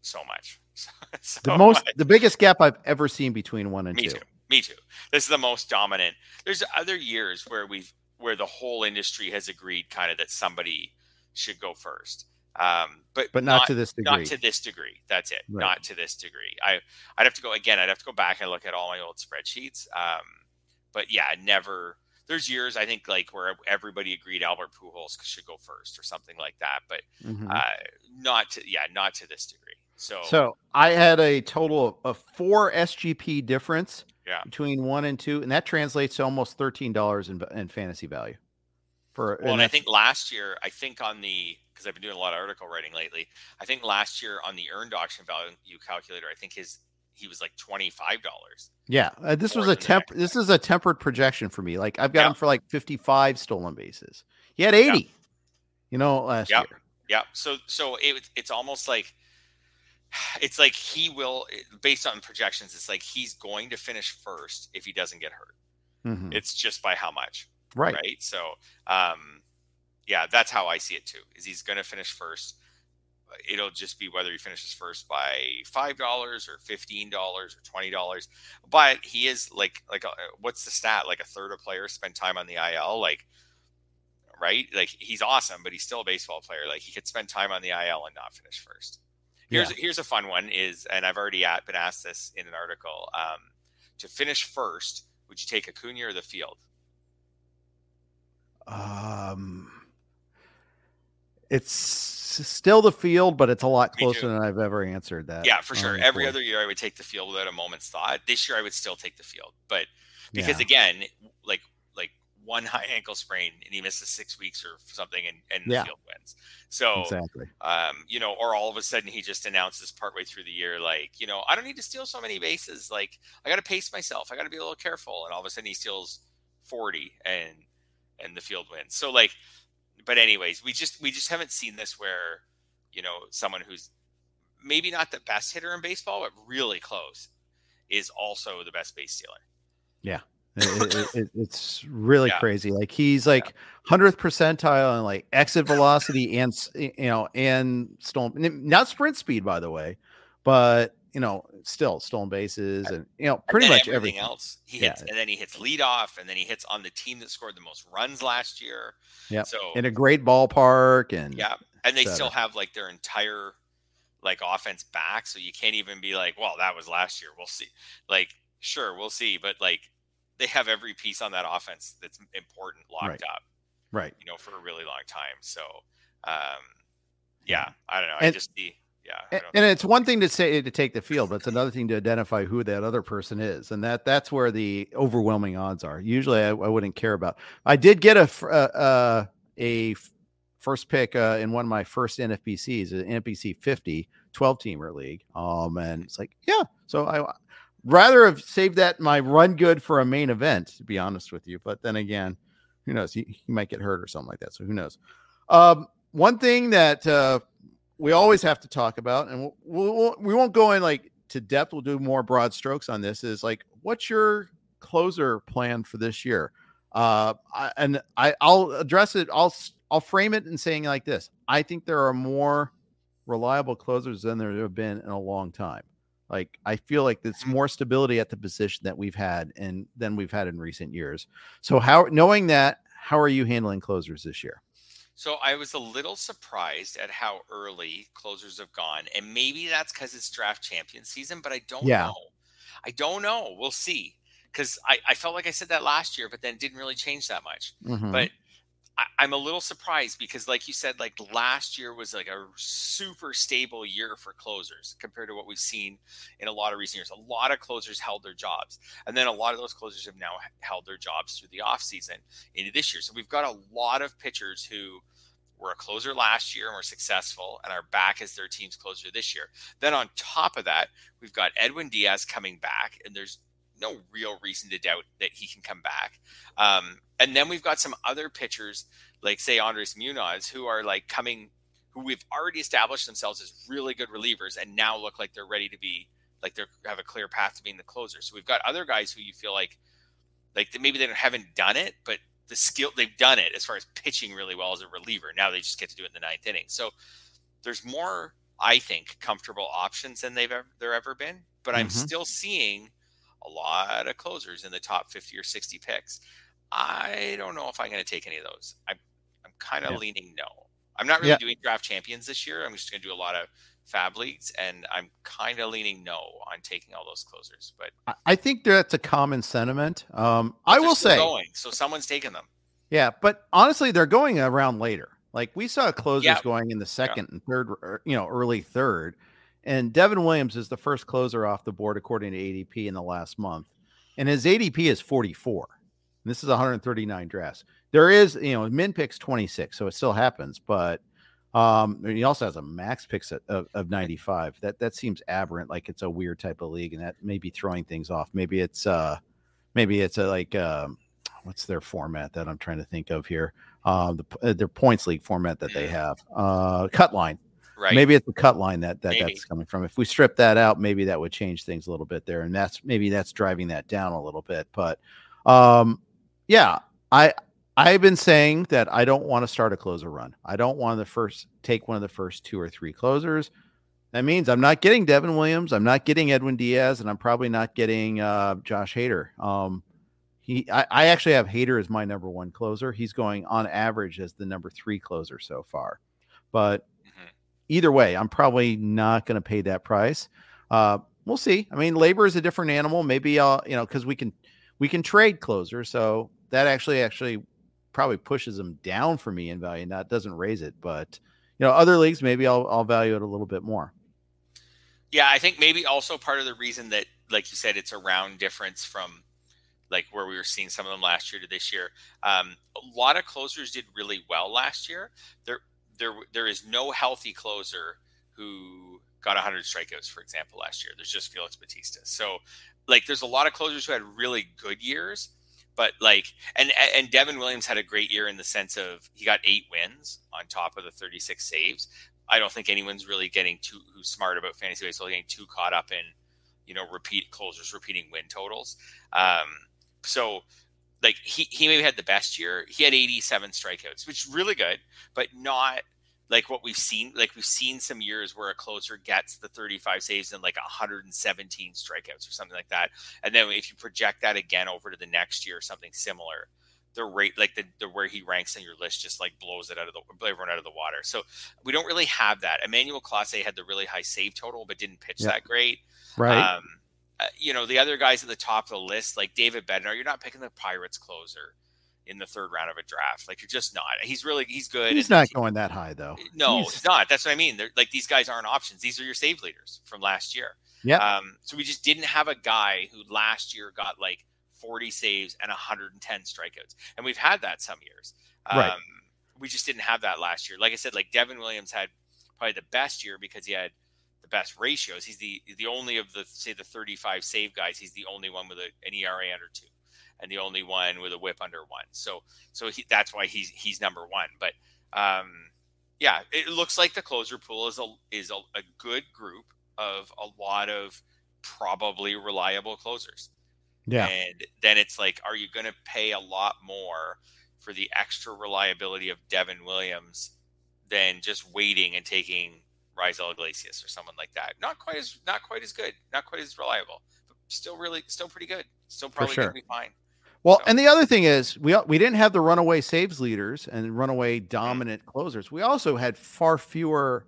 Speaker 2: so much.
Speaker 1: so the most much. the biggest gap I've ever seen between one and
Speaker 2: Me
Speaker 1: two.
Speaker 2: Too. Me too. This is the most dominant. There's other years where we've where the whole industry has agreed kind of that somebody should go first. Um, but
Speaker 1: but not, not, to this degree.
Speaker 2: Not to this degree. That's it. Right. Not to this degree. I I'd have to go again. I'd have to go back and look at all my old spreadsheets. Um, but yeah, never. There's years I think like where everybody agreed Albert Pujols should go first or something like that. But mm-hmm. uh, not to yeah, not to this degree. So
Speaker 1: so I had a total of, of four SGP difference
Speaker 2: yeah.
Speaker 1: between one and two, and that translates to almost thirteen dollars in, in fantasy value.
Speaker 2: For well, and, and I think last year, I think on the because I've been doing a lot of article writing lately. I think last year on the earned auction value calculator, I think his he was like twenty five dollars.
Speaker 1: Yeah, uh, this was a temp. This is a tempered projection for me. Like I've got yeah. him for like fifty five stolen bases. He had eighty. Yeah. You know, last
Speaker 2: yeah.
Speaker 1: year.
Speaker 2: Yeah. So so it, it's almost like it's like he will based on projections it's like he's going to finish first if he doesn't get hurt. Mm-hmm. it's just by how much
Speaker 1: right.
Speaker 2: right? So um yeah that's how i see it too is he's going to finish first. It'll just be whether he finishes first by five dollars or fifteen dollars or twenty dollars but he is like like uh, what's the stat? Like a third of players spend time on the il like right? Like he's awesome but he's still a baseball player. Like he could spend time on the il and not finish first Here's yeah. here's a fun one is, and I've already at, been asked this in an article. Um, to finish first, would you take Acuna or the field?
Speaker 1: Um, it's still the field, but it's a lot closer than I've ever answered that.
Speaker 2: Yeah, for sure. Every other year, I would take the field without a moment's thought. This year, I would still take the field, but because yeah. again, like one high ankle sprain and he misses six weeks or something and, and yeah. the field wins. So
Speaker 1: exactly.
Speaker 2: Um, you know, or all of a sudden he just announces partway through the year, like, you know, I don't need to steal so many bases. Like I gotta pace myself. I gotta be a little careful. And all of a sudden he steals 40 and and the field wins. So like but anyways, we just we just haven't seen this where you know, someone who's maybe not the best hitter in baseball, but really close, is also the best base stealer.
Speaker 1: Yeah. It, it, it's really
Speaker 2: Yeah.
Speaker 1: crazy. Like he's like hundredth percentile and like exit velocity and you know and stolen not sprint speed by the way, but you know still stolen bases and you know pretty much everything.
Speaker 2: else. He
Speaker 1: Yeah.
Speaker 2: hits, and then he hits leadoff, and then he hits on the team that scored the most runs last year.
Speaker 1: Yeah.
Speaker 2: So
Speaker 1: in a great ballpark and
Speaker 2: yeah, and they still have like their entire like offense back, so you can't even be like, well, that was last year. We'll see. Like, sure, we'll see, but like they have every piece on that offense that's important locked
Speaker 1: Right.
Speaker 2: up.
Speaker 1: right.
Speaker 2: you know, for a really long time. So, um, yeah, I don't know. I
Speaker 1: And-
Speaker 2: just see, yeah,
Speaker 1: And, and it's one thing to say to take the field, but it's another thing to identify who that other person is, and that that's where the overwhelming odds are. Usually, I, I wouldn't care about. I did get a uh, uh, a f- first pick uh, in one of my first NFBCs, an NFBC 50 12 teamer league. Um, and it's like, yeah, so I rather have saved that my run good for a main event, to be honest with you. But then again, who knows? He, he might get hurt or something like that. So who knows? Um, one thing that uh, we always have to talk about, and we'll, we'll, we won't go in like to depth. We'll do more broad strokes on this. Is like, what's your closer plan for this year? Uh, I, and I, I'll address it. I'll I'll frame it in saying like this: I think there are more reliable closers than there have been in a long time. Like I feel like it's more stability at the position that we've had and than we've had in recent years. So how knowing that, how are you handling closers this year?
Speaker 2: so I was a little surprised at how early closers have gone, and maybe that's because it's draft champion season, but I don't
Speaker 1: Yeah.
Speaker 2: know. I don't know. We'll see. Because I, I felt like I said that last year, but then didn't really change that much.
Speaker 1: Mhm.
Speaker 2: But I, I'm a little surprised because, like you said, like last year was like a super stable year for closers compared to what we've seen in a lot of recent years. A lot of closers held their jobs, and then a lot of those closers have now held their jobs through the offseason into this year. So we've got a lot of pitchers who were a closer last year and were successful and are back as their team's closer this year. Then on top of that, we've got Edwin Diaz coming back, and there's no real reason to doubt that he can come back. Um, and then we've got some other pitchers, like say Andres Munoz, who are like coming, who we've already established themselves as really good relievers, and now look like they're ready to be like they have a clear path to being the closer. So we've got other guys who you feel like, like maybe they haven't done it, but the skill they've done it as far as pitching really well as a reliever. Now they just get to do it in the ninth inning. So there's more, I think, comfortable options than they've ever there ever been. But I'm
Speaker 1: Mhm.
Speaker 2: still seeing a lot of closers in the top 50 or 60 picks. I don't know if I'm going to take any of those. I'm I'm kind of
Speaker 1: Yeah.
Speaker 2: leaning no. I'm not really
Speaker 1: Yeah.
Speaker 2: doing draft champions this year. I'm just going to do a lot of fab leagues, and I'm kind of leaning no on taking all those closers. But
Speaker 1: I- think that's a common sentiment. Um, I will say,
Speaker 2: going, so someone's taking them.
Speaker 1: yeah, but honestly, they're going around later. Like we saw closers
Speaker 2: Yeah.
Speaker 1: going in the second and third, you know, early third, and Devin Williams is the first closer off the board according to ADP in the last month, and his ADP is 44. And this is 139 drafts. There is, you know, min picks 26, so it still happens, but um, he also has a max picks of, of, of 95. That that seems aberrant, like it's a weird type of league, and that may be throwing things off. Maybe it's uh, maybe it's a like um, what's their format that I'm trying to think of here? Uh, the uh, their points league format that they have. Uh, cut line.
Speaker 2: Right.
Speaker 1: Maybe it's the cut line that, that
Speaker 2: Maybe.
Speaker 1: that's coming from. If we strip that out, maybe that would change things a little bit there, and that's maybe that's driving that down a little bit. But um, yeah, I I've been saying that I don't want to start a closer run. I don't want the first take one of the first two or three closers. That means I'm not getting Devin Williams, I'm not getting Edwin Diaz, and I'm probably not getting uh, Josh Hader. Um, he, I, I actually have Hader as my number one closer. He's going on average as the number three closer so far, but. Either way, I'm probably not going to pay that price. Uh, we'll see. I mean, LABR is a different animal. Maybe I'll, you know, because we can we can trade closers, so that actually actually probably pushes them down for me in value. Not doesn't raise it, but you know, other leagues maybe I'll I'll value it a little bit more.
Speaker 2: Yeah, I think maybe also part of the reason that, like you said, it's a round difference from like where we were seeing some of them last year to this year. Um, a lot of closers did really well last year. There, there, there is no healthy closer who got 100 strikeouts, for example, last year. There's just Felix Bautista. So, like, there's a lot of closers who had really good years, but like, and and Devin Williams had a great year in the sense of he got eight wins on top of the 36 saves. I don't think anyone's really getting too who's smart about fantasy baseball getting too caught up in you know repeat closers repeating win totals. Um, so like he he maybe had the best year. He had 87 strikeouts, which is really good, but not like what we've seen. Like we've seen some years where a closer gets the 35 saves and like 117 strikeouts or something like that. And then if you project that again over to the next year, or something similar, the rate like the, the where he ranks on your list just like blows it out of the everyone out of the water. So we don't really have that. Emmanuel Clase had the really high save total, but didn't pitch that great.
Speaker 1: Right.
Speaker 2: Um, uh, you know the other guys at the top of the list, like David Bednar, you're not picking the Pirates closer in the third round of a draft. Like you're just not. He's really he's good.
Speaker 1: He's not going that high though.
Speaker 2: No,
Speaker 1: he's,
Speaker 2: he's not. That's what I mean. They're, like these guys aren't options. These are your save leaders from last year.
Speaker 1: Yeah.
Speaker 2: Um, so we just didn't have a guy who last year got like 40 saves and 110 strikeouts. And we've had that some years. Um,
Speaker 1: right.
Speaker 2: We just didn't have that last year. Like I said, like Devin Williams had probably the best year because he had the best ratios. He's the the only of the say the 35 save guys. He's the only one with a, an ERA under two, and the only one with a WHIP under one. So so he, that's why he's he's number one. But um, yeah, it looks like the closer pool is a is a, a good group of a lot of probably reliable closers.
Speaker 1: Yeah.
Speaker 2: And then it's like, are you going to pay a lot more for the extra reliability of Devin Williams than just waiting and taking Raisel Iglesias or someone like that? Not quite as not quite as good, not quite as reliable, but still really still pretty good. Still probably
Speaker 1: sure.
Speaker 2: going to be fine.
Speaker 1: Well,
Speaker 2: So-
Speaker 1: and the other thing is, we we didn't have the runaway saves leaders and runaway dominant closers. We also had far fewer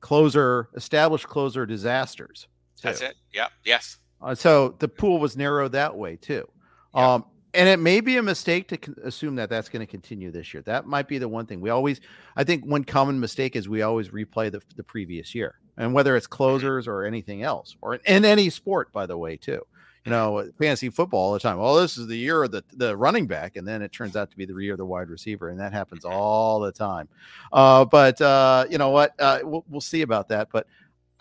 Speaker 1: closer established closer disasters. too.
Speaker 2: That's it. Yeah. Yes.
Speaker 1: Uh, so the pool was narrowed that way too.
Speaker 2: Yeah.
Speaker 1: Um, and it may be a mistake to con- assume that that's going to continue this year. That might be the one thing we always. I think one common mistake is we always replay the the previous year, and whether it's closers or anything else, or in any sport, by the way, too. You know, fantasy football all the time. Well, this is the year of the the running back, and then it turns out to be the year of the wide receiver, and that happens all the time. Uh, but uh, you know what? Uh, we'll, we'll see about that. But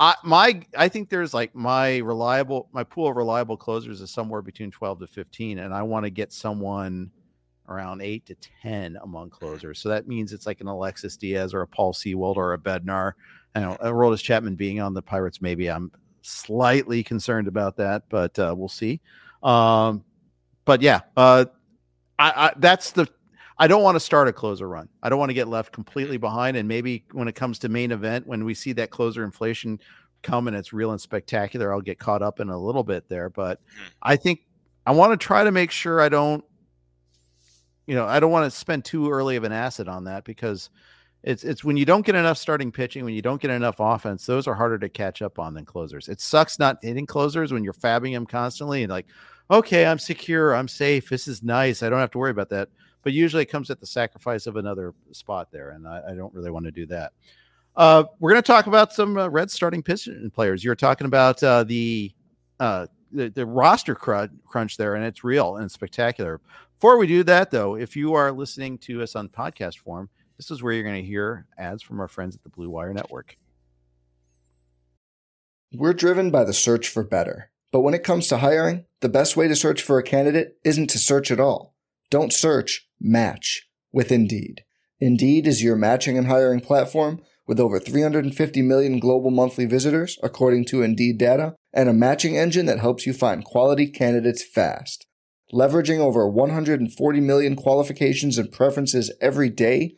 Speaker 1: I my I think there's like my reliable my pool of reliable closers is somewhere between 12 to 15 and I want to get someone around 8 to 10 among closers. So that means it's like an Alexis Diaz or a Paul Sewald or a Bednar. I know Aroldis Chapman being on the Pirates maybe I'm slightly concerned about that, but uh, we'll see. Um, but yeah, uh, I, I that's the I don't want to start a closer run. I don't want to get left completely behind. And maybe when it comes to main event, when we see that closer inflation come and it's real and spectacular, I'll get caught up in a little bit there. But
Speaker 2: Mhm.
Speaker 1: I think I want to try to make sure I don't, you know, I don't want to spend too early of an asset on that because it's it's when you don't get enough starting pitching, when you don't get enough offense, those are harder to catch up on than closers. It sucks not hitting closers when you're fabbing them constantly and like, okay, I'm secure, I'm safe, this is nice, I don't have to worry about that but usually it comes at the sacrifice of another spot there, and I, I don't really want to do that. Uh, we're going to talk about some uh, red starting pitching players. You're talking about uh, the, uh, the the roster crunch, crunch there, and it's real and spectacular. Before we do that, though, if you are listening to us on podcast form, this is where you're going to hear ads from our friends at the Blue Wire Network.
Speaker 3: We're driven by the search for better. But when it comes to hiring, the best way to search for a candidate isn't to search at all. Don't search, match with Indeed. Indeed is your matching and hiring platform with over 350 million global monthly visitors, according to Indeed data, and a matching engine that helps you find quality candidates fast. Leveraging over 140 million qualifications and preferences every day,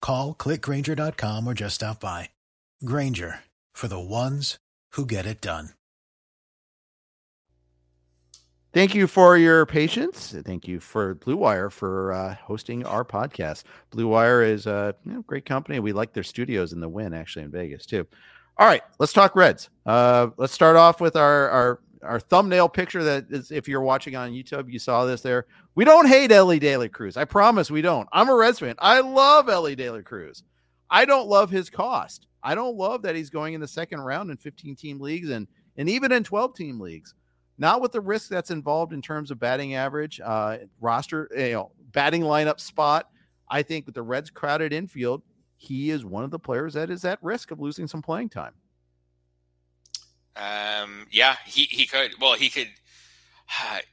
Speaker 4: Call clickgrainger.com or just stop by. Grainger for the ones who get it done.
Speaker 1: Thank you for your patience. Thank you for Blue Wire for uh, hosting our podcast. Blue Wire is a you know, great company. We like their studios in the Wynn, actually in Vegas too. All right, let's talk Reds. Uh, let's start off with our our our thumbnail picture. That is, if you're watching on YouTube, you saw this there. We don't hate Elly De La Cruz. I promise we don't. I'm a Reds fan. I love Elly De La Cruz. I don't love his cost. I don't love that he's going in the second round in 15 team leagues and and even in 12 team leagues. Not with the risk that's involved in terms of batting average, uh, roster, you know, batting lineup spot. I think with the Reds' crowded infield, he is one of the players that is at risk of losing some playing time.
Speaker 2: Um, yeah, he, he could. Well, he could.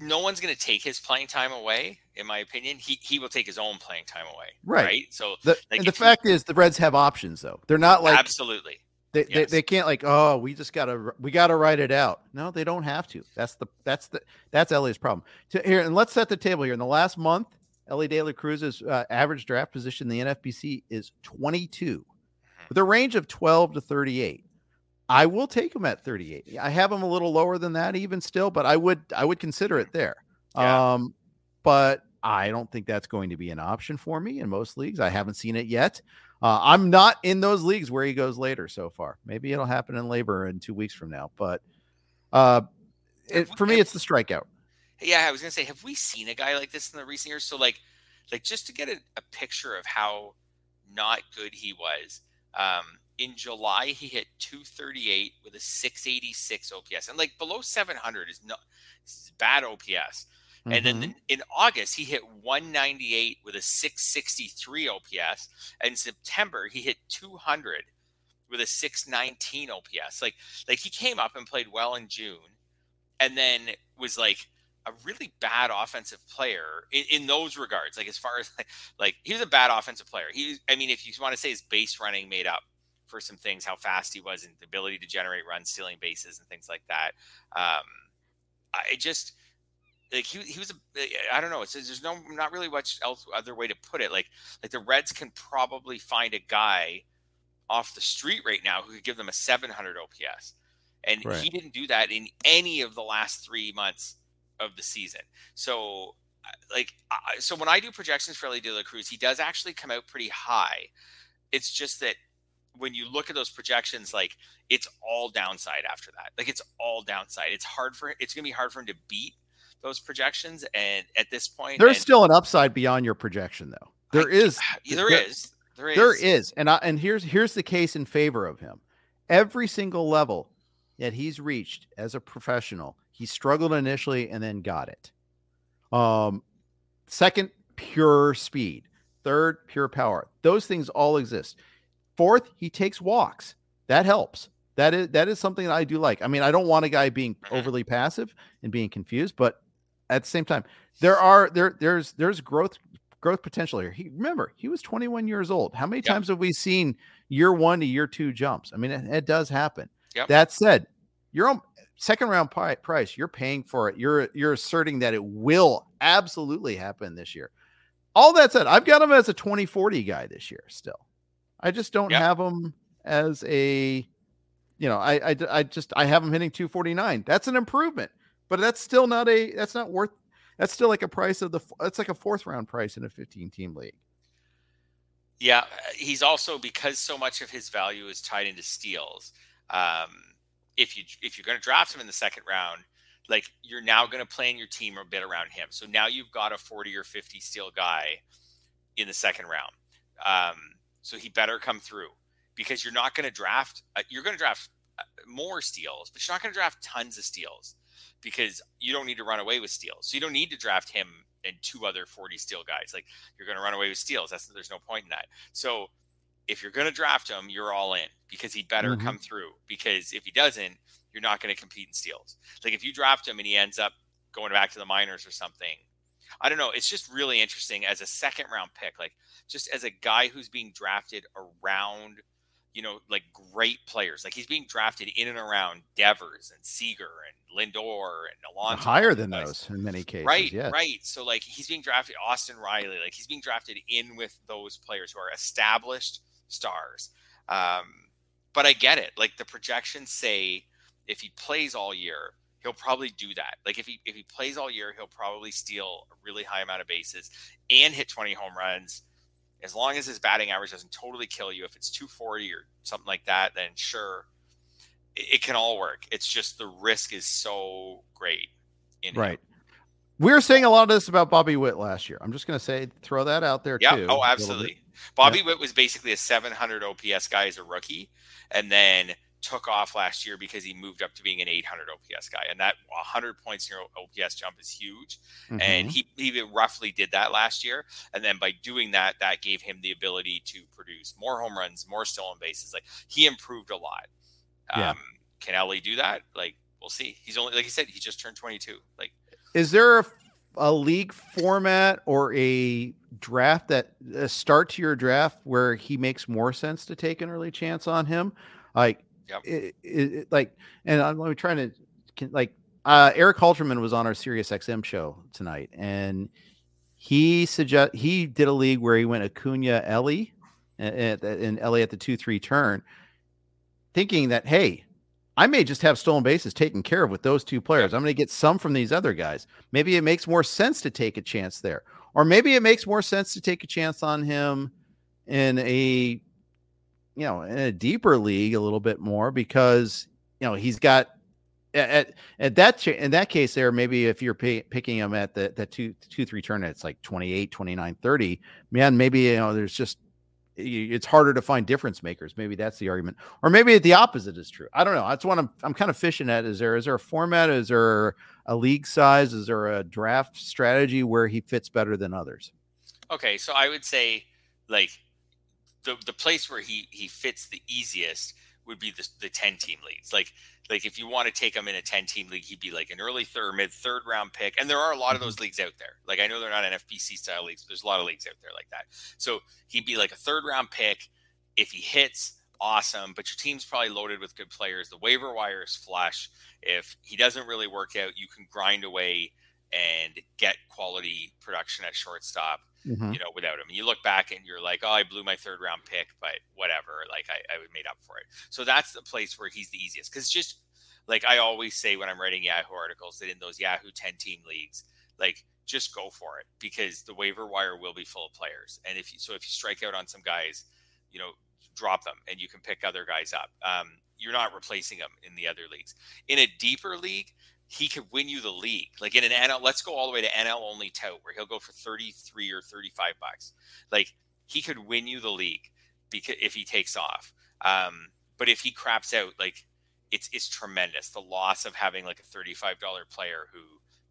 Speaker 2: No one's going to take his playing time away, in my opinion. He he will take his own playing time away.
Speaker 1: Right.
Speaker 2: Right. So
Speaker 1: the,
Speaker 2: like,
Speaker 1: and the
Speaker 2: he-
Speaker 1: fact is, the Reds have options though. They're not like
Speaker 2: absolutely.
Speaker 1: they, they,
Speaker 2: yes.
Speaker 1: they can't like oh we just gotta we gotta write it out. No, they don't have to. That's the that's the that's Elly's problem. To, here and let's set the table here. In the last month, Elly De La Cruz's uh, average draft position in the NFBC is 22, with a range of 12 to 38. I will take him at 38. I have him a little lower than that even still, but I would I would consider it there.
Speaker 2: Yeah.
Speaker 1: Um, but I don't think that's going to be an option for me in most leagues. I haven't seen it yet. Uh, I'm not in those leagues where he goes later so far. Maybe it'll happen in LABR in two weeks from now. But uh, it, for me, it's the strikeout.
Speaker 2: Yeah, I was gonna say, have we seen a guy like this in the recent years? So like, like just to get a, a picture of how not good he was. Um, in July, he hit 238 with a 686 OPS, and like below 700 is not is bad OPS. And then
Speaker 1: Mhm.
Speaker 2: in August, he hit 198 with a 663 OPS. And in September, he hit 200 with a 619 OPS. Like, like he came up and played well in June, and then was like a really bad offensive player in, in those regards. Like as far as like, like he was a bad offensive player. He, I mean, if you want to say his base running made up for some things, how fast he was and the ability to generate runs, stealing bases, and things like that. Um, I just like he, he was a I don't know. It's there's no not really much else other way to put it. Like like the Reds can probably find a guy off the street right now who could give them a 700 OPS, and
Speaker 1: Right.
Speaker 2: he didn't do that in any of the last three months of the season. So like I- so when I do projections for Elly De La Cruz, he does actually come out pretty high. It's just that when you look at those projections, like it's all downside after that. Like it's all downside. It's hard for it's gonna be hard for him to beat those projections. And at this point,
Speaker 1: There's
Speaker 2: and
Speaker 1: still an upside beyond your projection, though. There
Speaker 2: I-
Speaker 1: is.
Speaker 2: there
Speaker 1: there-
Speaker 2: is there is
Speaker 1: There is, and I, and here's here's the case in favor of him. Every single level that he's reached as a professional, he struggled initially and then got it. Um, second, pure speed. Third, pure power. Those things all exist. Fourth, he takes walks. That helps. That is that is something that I do like. I mean, I don't want a guy being
Speaker 2: Mhm.
Speaker 1: overly passive and being confused, but at the same time, there are there there's there's growth growth potential here. He remember he was 21 years old. How many
Speaker 2: Yep.
Speaker 1: times have we seen year one to year two jumps? I mean, it, it does happen.
Speaker 2: Yep.
Speaker 1: That said, you're on second round price. You're paying for it. You're you're asserting that it will absolutely happen this year. All that said, I've got him as a 2040 guy this year. Still, I just don't
Speaker 2: Yep.
Speaker 1: have him as a, you know, I, I I just I have him hitting 249. That's an improvement, but that's still not a that's not worth. That's still like a price of the. That's like a fourth round price in a 15 team league.
Speaker 2: Yeah, he's also because so much of his value is tied into steals. Um, if you if you're going to draft him in the second round, like you're now going to plan your team a bit around him. So now you've got a 40 or 50 steal guy in the second round. Um, so he better come through because you're not going to draft. Uh, you're going to draft uh, more steals, but you're not going to draft tons of steals because you don't need to run away with steals. So you don't need to draft him and two other 40 steal guys. Like you're going to run away with steals. That's there's no point in that. So if you're going to draft him, you're all in because he better
Speaker 1: Mhm.
Speaker 2: come through. Because if he doesn't, you're not going to compete in steals. Like if you draft him and he ends up going back to the minors or something, I don't know. It's just really interesting as a second round pick, like just as a guy who's being drafted around, you know, like great players. Like he's being drafted in and around Devers and Seager and Lindor and Alonso.
Speaker 1: Higher than
Speaker 2: guys.
Speaker 1: those in many cases.
Speaker 2: Right,
Speaker 1: yes.
Speaker 2: right. So like he's being drafted Austin Riley, like he's being drafted in with those players who are established stars. Um, but I get it. Like the projections say, if he plays all year, he'll probably do that. Like if he if he plays all year, he'll probably steal a really high amount of bases and hit 20 home runs. As long as his batting average doesn't totally kill you, if it's 240 or something like that, then sure, it, it can all work. It's just the risk is so great.
Speaker 1: right. Him. We were saying a lot of this about Bobby Witt last year. I'm just going to say, throw that out there
Speaker 2: yeah.
Speaker 1: too.
Speaker 2: Oh, absolutely. Bobby. Witt was basically a 700 OPS guy as a rookie, and then took off last year because he moved up to being an 800 OPS guy, and that 100 points in your OPS jump is huge. Mm-hmm. And he he roughly did that last year, and then by doing that, that gave him the ability to produce more home runs, more stolen bases. Like he improved a lot. Yeah. Um, can Elly do that? Like we'll see. He's only like he said, he just turned 22. Like,
Speaker 1: is there a, a league format or a draft that a start to your draft where he makes more sense to take an early chance on him? Like Yep. It, it, like, and I'm, I'm trying to like uh, Eric Halterman was on our Sirius XM show tonight, and he suggest he did a league where he went Acuna Elly and, and Elly at the two three turn, thinking that hey, I may just have stolen bases taken care of with those two players. I'm going to get some from these other guys. Maybe it makes more sense to take a chance there, or maybe it makes more sense to take a chance on him in a you know, in a deeper league a little bit more because you know he's got at at that in that case there maybe if you're pay, picking him at the that two two three turn it's like 28 29 30 man maybe you know there's just it's harder to find difference makers. Maybe that's the argument. Or maybe the opposite is true. I don't know. That's what i'm i'm kind of fishing at. Is there is there a format? Is there a league size? Is there a draft strategy where he fits better than others?
Speaker 2: Okay so i would say like the the place where he he fits the easiest would be the, the 10 team leagues. Like like if you want to take him in a 10 team league he'd be like an early third mid third round pick. And there are a lot of those mm-hmm. leagues out there. Like i know they're not nfbc style leagues but there's a lot of leagues out there like that. So he'd be like a third round pick. If he hits awesome. But your team's probably loaded with good players. The waiver wire is flush. If he doesn't really work out you can grind away and get quality production at shortstop mm-hmm. you know, without him. You look back and you're like, oh, I blew my third round pick, but whatever. Like I, I made up for it. So that's the place where he's the easiest. Cause just like I always say when I'm writing Yahoo articles that in those Yahoo 10 team leagues, like just go for it because the waiver wire will be full of players. And if you, so if you strike out on some guys, you know, drop them and you can pick other guys up. Um, you're not replacing them in the other leagues. In a deeper league, he could win you the league. Like in an NL, let's go all the way to NL only tout where he'll go for 33 or 35 bucks. Like he could win you the league because if he takes off. Um, but if he craps out, like it's it's tremendous. The loss of having like a $35 player who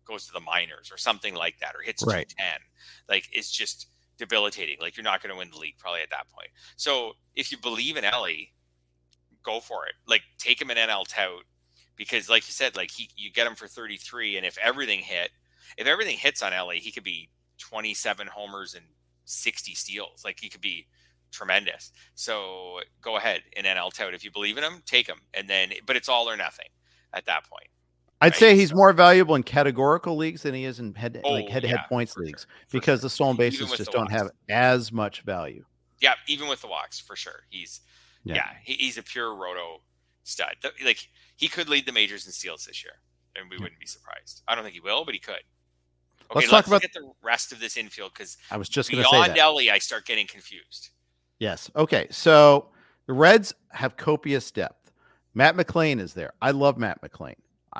Speaker 2: goes to the minors or something like that or hits right. 210, like it's just debilitating. Like you're not going to win the league probably at that point. So if you believe in Elly, go for it. Like take him an NL tout because like you said like he you get him for 33 and if everything hit if everything hits on LA, he could be 27 homers and 60 steals like he could be tremendous so go ahead in NL tout if you believe in him take him and then but it's all or nothing at that point
Speaker 1: I'd right? say he's so, more valuable in categorical leagues than he is in head oh, like head to head points leagues sure, because sure. the stolen bases just don't walks. have as much value.
Speaker 2: Yeah, even with the walks for sure. He's yeah, yeah he, he's a pure roto stud. Like he could lead the majors in steals this year, and we wouldn't be surprised. I don't think he will, but he could. Okay, let's, let's talk about the rest of this infield because
Speaker 1: I was just beyond
Speaker 2: Elly, I start getting confused.
Speaker 1: Yes. Okay. So the Reds have copious depth. Matt McLain is there. I love Matt McLain.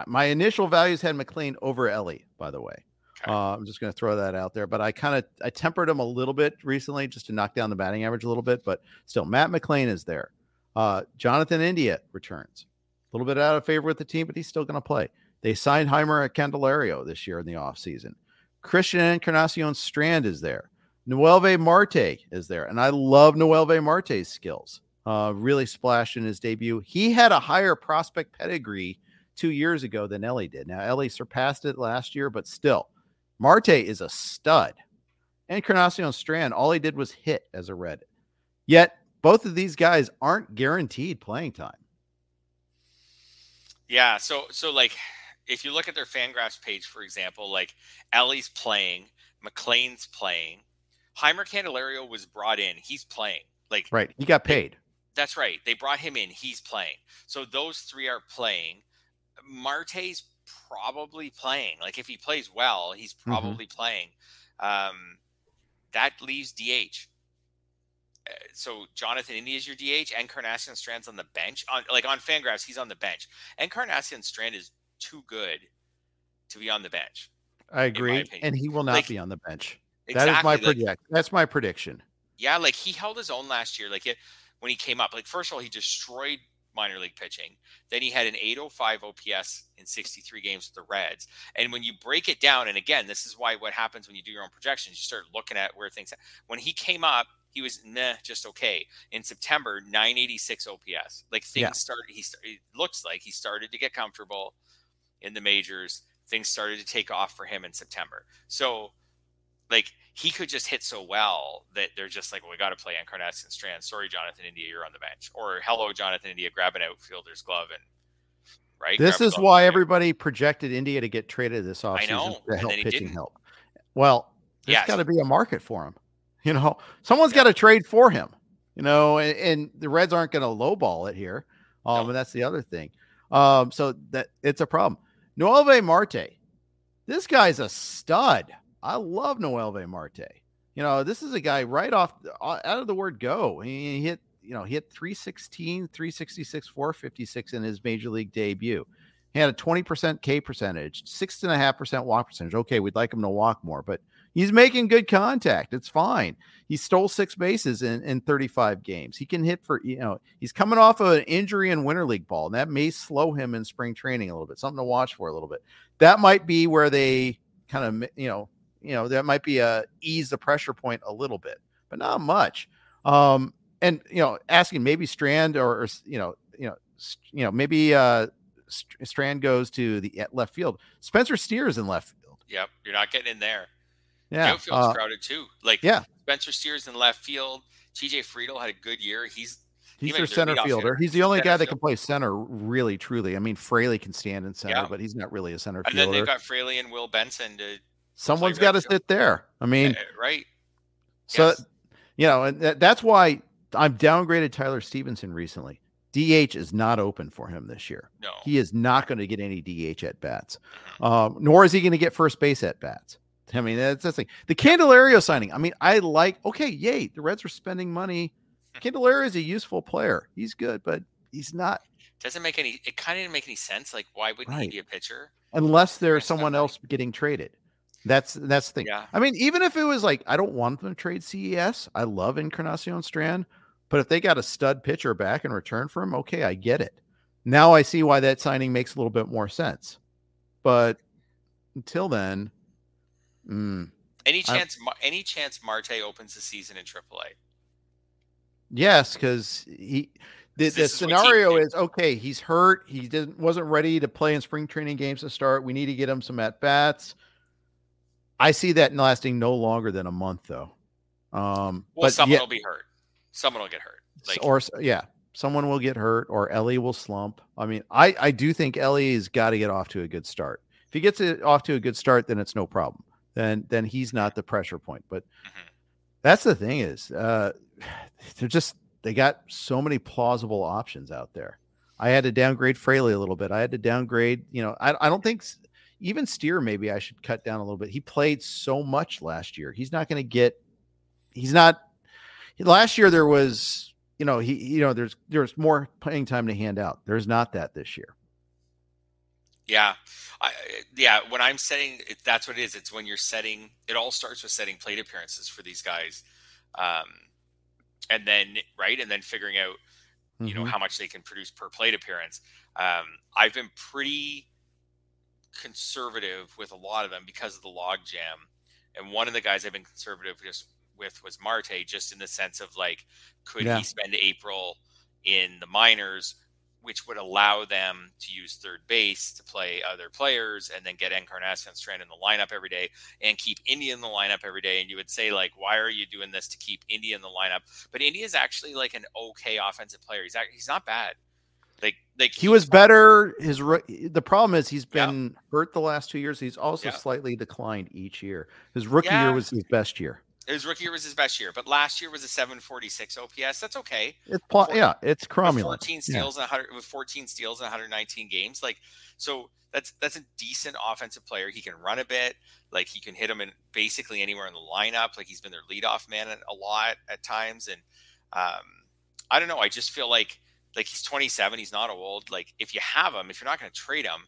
Speaker 1: My initial values had McLain over Elly, by the way. Okay. Uh, I'm just going to throw that out there, but I kind of I tempered him a little bit recently just to knock down the batting average a little bit. But still, Matt McLain is there. Uh, Jonathan India returns. A little bit out of favor with the team, but he's still going to play. They signed Jeimer at Candelario this year in the offseason. Christian Encarnacion Strand is there. Noelvi Marte is there. And I love Noelvi Marte's skills. Uh, really splashed in his debut. He had a higher prospect pedigree two years ago than Elly did. Now, Elly surpassed it last year, but still, Marte is a stud. And Encarnacion Strand, all he did was hit as a red. Yet both of these guys aren't guaranteed playing time.
Speaker 2: Yeah, so so like if you look at their Fangraphs page, for example, like Elly's playing, McLain's playing, Jeimer Candelario was brought in. He's playing. Like
Speaker 1: right, he got paid.
Speaker 2: That's right. They brought him in. He's playing. So those three are playing. Marte's probably playing. Like if he plays well, he's
Speaker 1: Mm-hmm.
Speaker 2: probably playing. Um, that leaves DH. So Jonathan India is your DH. Encarnacion Strand's on the bench. On like on Fangraphs, he's on the bench. Encarnacion Strand is too good to be on the bench.
Speaker 1: I agree, and he will not
Speaker 2: Like,
Speaker 1: be on the bench.
Speaker 2: Exactly.
Speaker 1: That is my
Speaker 2: like-
Speaker 1: predict. That's my prediction.
Speaker 2: Yeah, like he held his own last year. Like it, when he came up, like first of all, he destroyed minor league pitching. Then he had an 805 OPS in 63 games with the Reds. And when you break it down, and again, this is why what happens when you do your own projections, you start looking at where things. When he came up, he was nah, just okay. In September, 986 OPS. Like things
Speaker 1: Yeah.
Speaker 2: started. He st- it looks like he started to get comfortable in the majors. Things started to take off for him in September. So like he could just hit so well that they're just like, well, we got to play Encarnacion Strand. Sorry, Jonathan India, you're on the bench. Or hello, Jonathan India, grab an outfielder's glove and right.
Speaker 1: This
Speaker 2: grab
Speaker 1: is why everybody projected India to get traded this offseason to help pitching
Speaker 2: didn't.
Speaker 1: help. Well, there's
Speaker 2: Yes.
Speaker 1: got to be a market for him. You know, someone's got to trade for him. You know, and, and the Reds aren't going to lowball it here. Um,
Speaker 2: No.
Speaker 1: and that's the other thing. Um, so that it's a problem. Noelvi Marte, this guy's a stud. I love Noelvi Marte. You know, this is a guy right off uh, out of the word go. He hit, you know, he hit 316, 366, 456 in his major league debut. He had a 20% K percentage, six and a half percent walk percentage. Okay, we'd like him to walk more, but he's making good contact. It's fine. He stole six bases in, in 35 games. He can hit for, you know, he's coming off of an injury in winter league ball, and that may slow him in spring training a little bit. Something to watch for a little bit. That might be where they kind of, you know, you know, that might be a ease the pressure point a little bit, but not much. Um, and you know, asking maybe Strand or, or you know, you know, you know, maybe uh St- Strand goes to the left field. Spencer Steers in left field.
Speaker 2: Yep, you're not getting in there.
Speaker 1: Yeah,
Speaker 2: outfield's
Speaker 1: uh,
Speaker 2: crowded too. Like
Speaker 1: yeah.
Speaker 2: Spencer Steers in left field. TJ Friedel had a good year. He's
Speaker 1: he's
Speaker 2: even
Speaker 1: their center fielder.
Speaker 2: hitter.
Speaker 1: He's the only
Speaker 2: Center
Speaker 1: guy that
Speaker 2: field.
Speaker 1: can play center, really, truly. I mean, Fraley can stand in center,
Speaker 2: Yeah.
Speaker 1: but he's not really a center
Speaker 2: and then
Speaker 1: fielder.
Speaker 2: they've got Fraley and Will Benson to
Speaker 1: Someone's got to
Speaker 2: field.
Speaker 1: sit there. I mean,
Speaker 2: uh, right.
Speaker 1: So,
Speaker 2: Yes.
Speaker 1: you know, and that, that's why I've downgraded Tyler Stephenson recently. DH is not open for him this year.
Speaker 2: No.
Speaker 1: He is not going to get any DH at bats, um, nor is he going to get first base at bats. I mean, that's the thing. The Candelario signing. I mean, I like. Okay, yay! The Reds are spending money. Hmm. Candelario is a useful player. He's good, but he's not
Speaker 2: Doesn't make any. It kind of didn't make any sense. Like, why wouldn't he be a pitcher?
Speaker 1: unless there's someone
Speaker 2: right.
Speaker 1: else getting traded. That's that's the thing.
Speaker 2: Yeah.
Speaker 1: I mean, even if it was like I don't want them to trade CES, I love Encarnacion Strand, but if they got a stud pitcher back in return for him, okay, I get it. Now I see why that signing makes a little bit more sense. But until then, mm,
Speaker 2: Any chance? Mar- Any chance Marte opens the season in AAA?
Speaker 1: yes, because he the, the
Speaker 2: is what he
Speaker 1: scenario is okay. He's hurt. He didn't wasn't ready to play in spring training games to start. We need to get him some at bats. I see that lasting no longer than a month, though. Um,
Speaker 2: Well,
Speaker 1: but
Speaker 2: someone
Speaker 1: yeah,
Speaker 2: will be hurt. Someone will get hurt. Like,
Speaker 1: or yeah, someone will get hurt, or Elly will slump. I mean, I I do think Elly has got to get off to a good start. If he gets it off to a good start, then it's no problem. Then then he's not the pressure point. But
Speaker 2: Mhm.
Speaker 1: that's the thing is, uh, they're just they got so many plausible options out there. I had to downgrade Fraley a little bit. I had to downgrade. You know, I I don't think even Steer maybe I should cut down a little bit. He played so much last year. He's not going to get. He's not. Last year there was, you know, he you know there's there's more playing time to hand out. There's not that this year.
Speaker 2: Yeah, I, yeah. When I'm setting, it, that's what it is. It's when you're setting. It all starts with setting plate appearances for these guys, um, and then right, and then figuring out you know
Speaker 1: Mhm.
Speaker 2: how much they can produce per plate appearance. Um, I've been pretty conservative with a lot of them because of the log jam, and one of the guys I've been conservative just with was Marte, just in the sense of like, could
Speaker 1: Yeah.
Speaker 2: he spend April in the minors, which would allow them to use third base to play other players, and then get Encarnacion Strand in the lineup every day, and keep India in the lineup every day. And you would say like, why are you doing this to keep India in the lineup? But India is actually like an okay offensive player. He's act- he's not bad. Like like
Speaker 1: He was better. His roo- the problem is he's been hurt the last two years. He's also
Speaker 2: Yeah.
Speaker 1: slightly declined each year. His rookie
Speaker 2: Yeah.
Speaker 1: year was his best year.
Speaker 2: His rookie year was his best year, but last year was a 746 OPS. That's okay.
Speaker 1: It's pl- yeah, it's cromulent.
Speaker 2: 14 steals and 100 with 14 steals and 119 games. Like so that's that's a decent offensive player. He can run a bit. Like he can hit him in basically anywhere in the lineup. Like he's been their leadoff man a lot at times. And um, I don't know. I just feel like like he's 27. He's not old. Like if you have him, if you're not going to trade him,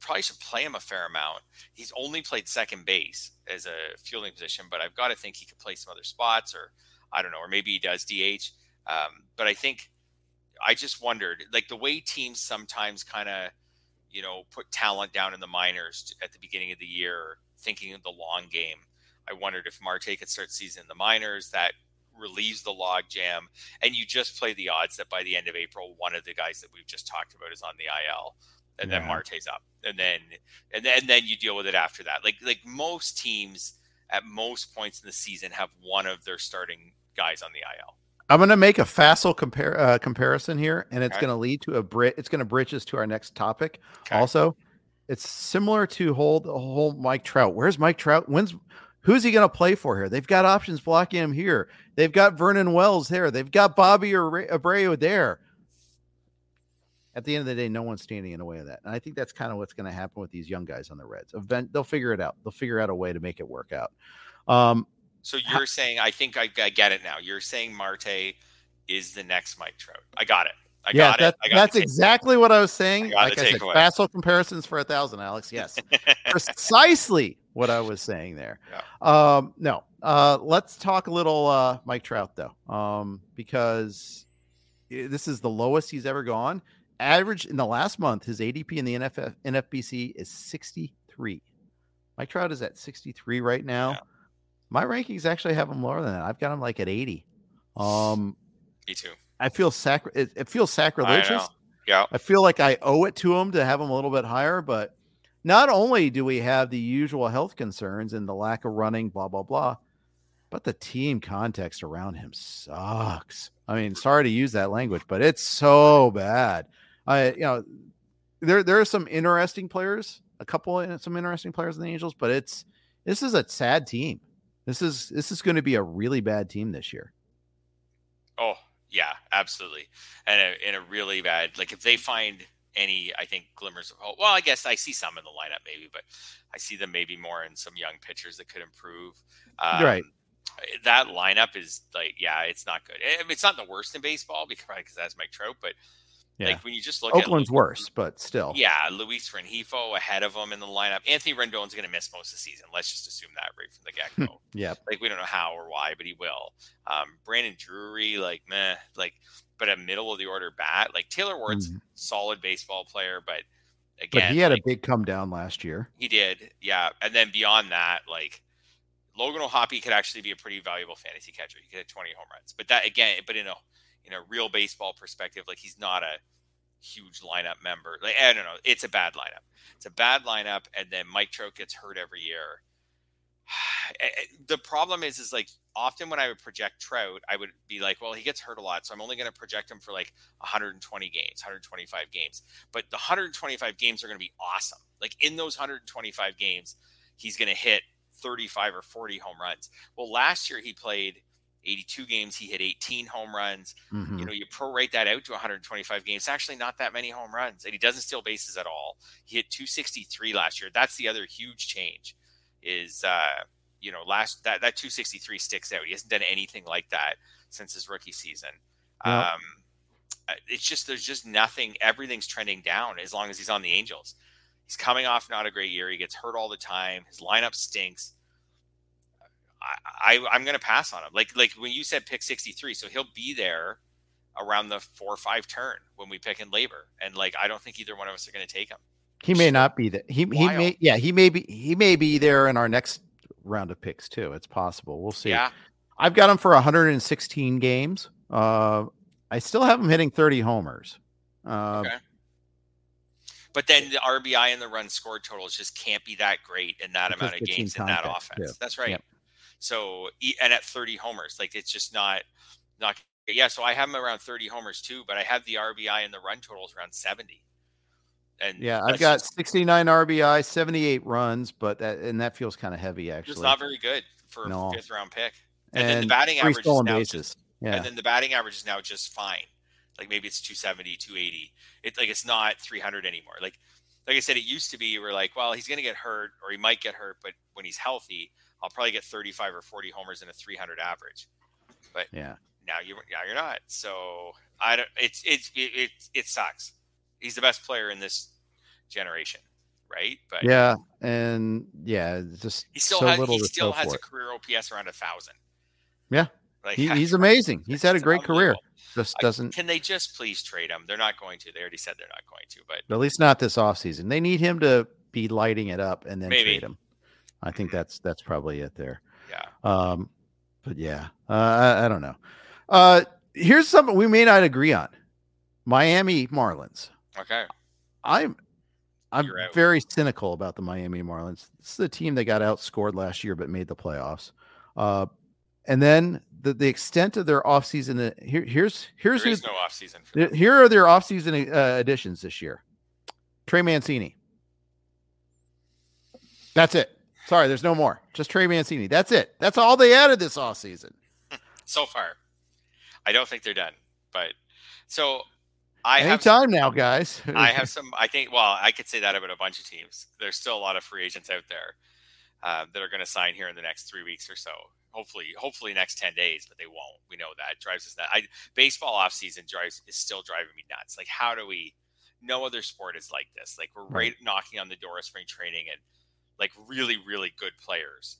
Speaker 2: probably should play him a fair amount. He's only played second base as a fielding position, but I've got to think he could play some other spots, or I don't know, or maybe he does DH. Um, but I think I just wondered, like the way teams sometimes kind of, you know, put talent down in the minors at the beginning of the year, thinking of the long game. I wondered if Marte could start season in the minors. That relieves the log jam, and you just play the odds that by the end of April, one of the guys that we've just talked about is on the IL, and then
Speaker 1: Yeah.
Speaker 2: Marte's up, and then and then and then you deal with it after that. Like like most teams at most points in the season have one of their starting guys on the IL.
Speaker 1: I'm going to make a facile compare uh, comparison here, and it's
Speaker 2: Okay.
Speaker 1: going to lead to a brit. It's going to bridge us to our next topic.
Speaker 2: Okay.
Speaker 1: Also, it's similar to hold the whole Mike Trout. Where's Mike Trout? When's who's he going to play for here? They've got options blocking him here. They've got Vernon Wells there. They've got Bobby or Abreu there. At the end of the day, no one's standing in the way of that, and I think that's kind of what's going to happen with these young guys on the Reds. Event, they'll figure it out. They'll figure out a way to make it work out. Um,
Speaker 2: So you're saying I think I, I get it now. You're saying Marte is the next Mike Trout. I got it. I
Speaker 1: yeah,
Speaker 2: got
Speaker 1: that,
Speaker 2: it. I got
Speaker 1: that's exactly what I was saying.
Speaker 2: I
Speaker 1: Like I said, facile comparisons for a thousand, Alex. Yes, precisely what I was saying there. Um, no, uh, let's talk a little uh, Mike Trout though, um, because this is the lowest he's ever gone. Average in the last month, his ADP in the NFF, NFBC is 63. Mike Trout is at 63 right now.
Speaker 2: Yeah.
Speaker 1: My rankings actually have him lower than that. I've got him like at 80. Um,
Speaker 2: Me too.
Speaker 1: I feel sacri- it, it feels sacrilegious.
Speaker 2: know. Yeah.
Speaker 1: I feel like I owe it to him to have him a little bit higher, but not only do we have the usual health concerns and the lack of running, blah, blah, blah, but the team context around him sucks. I mean, sorry to use that language, but it's so bad. I, you know, there there are some interesting players, a couple some interesting players in the Angels, but it's this is a sad team. This is this is going to be a really bad team this year.
Speaker 2: Oh, yeah, absolutely. And a, in a really bad, like if they find any, I think glimmers of hope. Well, I guess I see some in the lineup maybe, but I see them maybe more in some young pitchers that could improve. Um,
Speaker 1: Right.
Speaker 2: That lineup is like, yeah, it's not good. It's not the worst in baseball because because that's Mike Trout, but
Speaker 1: Yeah.
Speaker 2: like when you just look
Speaker 1: Oakland's
Speaker 2: at
Speaker 1: worse, but still.
Speaker 2: Yeah, Luis Rengifo ahead of him in the lineup. Anthony Rendon's going to miss most of the season. Let's just assume that right from the get go.
Speaker 1: Yeah.
Speaker 2: like we don't know how or why, but he will. Um, Brandon Drury, like meh, like but a middle of the order bat. Like Taylor Ward's
Speaker 1: Mhm.
Speaker 2: solid baseball player, but again, But
Speaker 1: he had
Speaker 2: like,
Speaker 1: a big come down last year.
Speaker 2: he did, yeah. And then beyond that, like Logan O'Hoppe could actually be a pretty valuable fantasy catcher. He could hit 20 home runs. But that again, but in a in a real baseball perspective, like he's not a huge lineup member. Like I don't know, it's a bad lineup. It's a bad lineup, and then Mike Trout gets hurt every year. The problem is, is like often when I would project Trout, I would be like, well, he gets hurt a lot, so I'm only going to project him for like 120 games, 125 games. But the 125 games are going to be awesome. Like in those 125 games, he's going to hit 35 or 40 home runs. Well, last year he played 82 games, he hit 18 home runs.
Speaker 1: Mhm.
Speaker 2: You know, you prorate that out to 125 games. It's actually not that many home runs, and he doesn't steal bases at all. He hit 263 last year. That's the other huge change. Is uh, you know, last that that 263 sticks out. He hasn't done anything like that since his rookie season.
Speaker 1: Yeah.
Speaker 2: Um, uh, it's just there's just nothing. Everything's trending down as long as he's on the Angels. He's coming off not a great year. He gets hurt all the time. His lineup stinks. I, I I'm gonna pass on him. Like like when you said pick 63, so he'll be there around the four or five turn when we pick in LABR. And like I don't think either one of us are gonna take him.
Speaker 1: He may not be that. He he may yeah he may be he may be there in our next round of picks too. It's possible. We'll see.
Speaker 2: Yeah.
Speaker 1: I've got him for 116 games. Uh, I still have him hitting 30 homers. Uh,
Speaker 2: Okay. But then the RBI and the run scored totals just can't be that great in that amount of games in that offense.
Speaker 1: too.
Speaker 2: That's right.
Speaker 1: Yep.
Speaker 2: So and at 30 homers, like it's just not not yeah. So I have him around 30 homers too, but I have the RBI and the run totals around 70. And
Speaker 1: Yeah, I've got
Speaker 2: just,
Speaker 1: 69 RBI, 78 runs, but that and that feels kind of heavy actually.
Speaker 2: It's not very good for
Speaker 1: No.
Speaker 2: a fifth round pick. And, then the batting average is now
Speaker 1: bases.
Speaker 2: just,
Speaker 1: Yeah,
Speaker 2: and then the batting average is now just fine. Like maybe it's 270, 280. It's like it's not 300 anymore. Like like I said, it used to be we're like, well, he's going to get hurt or he might get hurt, but when he's healthy, I'll probably get 35 or 40 homers and a 300 average.
Speaker 1: But yeah.
Speaker 2: Now you now you're not. So I don't. It's it's it, it it sucks. He's the best player in this generation, right? But
Speaker 1: Yeah, and yeah, just
Speaker 2: he still
Speaker 1: so
Speaker 2: has he still has a career OPS around a thousand.
Speaker 1: Yeah.
Speaker 2: like
Speaker 1: He, he's amazing. He's had a great career. Just doesn't,
Speaker 2: Can they just please trade him? They're not going to. They already said they're not going to. But
Speaker 1: at least not this offseason. They need him to be lighting it up and then
Speaker 2: Maybe.
Speaker 1: trade him. I think that's that's probably it there.
Speaker 2: yeah,
Speaker 1: Um, but yeah, uh, I, I don't know. Uh, here's something we may not agree on: Miami Marlins.
Speaker 2: okay.
Speaker 1: I'm I'm very cynical about the Miami Marlins. This is the team that got outscored last year but made the playoffs. Uh, and then the, the extent of their offseason. uh, Here, here's here's
Speaker 2: There no off season
Speaker 1: th- here are their offseason uh, additions this year. Trey Mancini. That's it. Sorry, there's no more. Just Trey Mancini. That's it. That's all they added this offseason.
Speaker 2: so far. I don't think they're done, but so I have
Speaker 1: Anytime now, guys.
Speaker 2: I have some. I think. Well, I could say that about a bunch of teams. There's still a lot of free agents out there uh, that are going to sign here in the next three weeks or so. Hopefully, hopefully next ten days, but they won't. We know that It drives us nuts. I baseball off season drives is still driving me nuts. Like, how do we? No other sport is like this. Like, we're right,
Speaker 1: Right.
Speaker 2: knocking on the door of spring training, and like really, really good players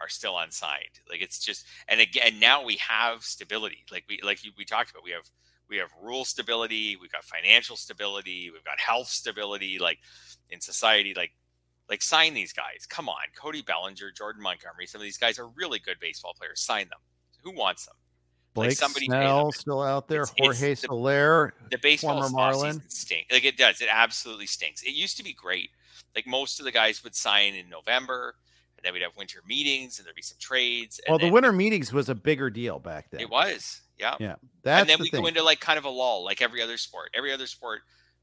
Speaker 2: are still unsigned. Like, it's just. And again, now we have stability. Like we like we talked about. We have we have rule stability we've got financial stability we've got health stability like in society like like sign these guys come on cody bellinger jordan montgomery some of these guys are really good baseball players sign them who wants them
Speaker 1: Blake
Speaker 2: like somebody
Speaker 1: Snell still out there.
Speaker 2: It's- it's
Speaker 1: Jorge
Speaker 2: the-
Speaker 1: Soler.
Speaker 2: the baseball
Speaker 1: Former Marlin.
Speaker 2: stinks like it does it absolutely stinks it used to be great like most of the guys would sign in november and then we'd have winter meetings and there'd be some trades and
Speaker 1: Well, the winter meetings was a bigger deal back then.
Speaker 2: it was yeah
Speaker 1: Yeah, that's
Speaker 2: and then
Speaker 1: the
Speaker 2: we
Speaker 1: thing.
Speaker 2: go into like kind of a lull, like every other sport. Every other sport,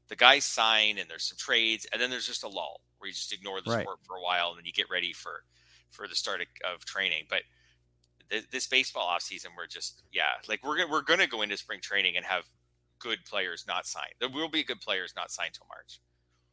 Speaker 2: the guys sign and there's some trades, and then there's just a lull where you just ignore the
Speaker 1: Right.
Speaker 2: sport for a while, and then you get ready for for the start of, of training. But th- this baseball off season, we're just yeah, like we're gonna we're gonna go into spring training and have good players not signed. There will be good players not signed till March.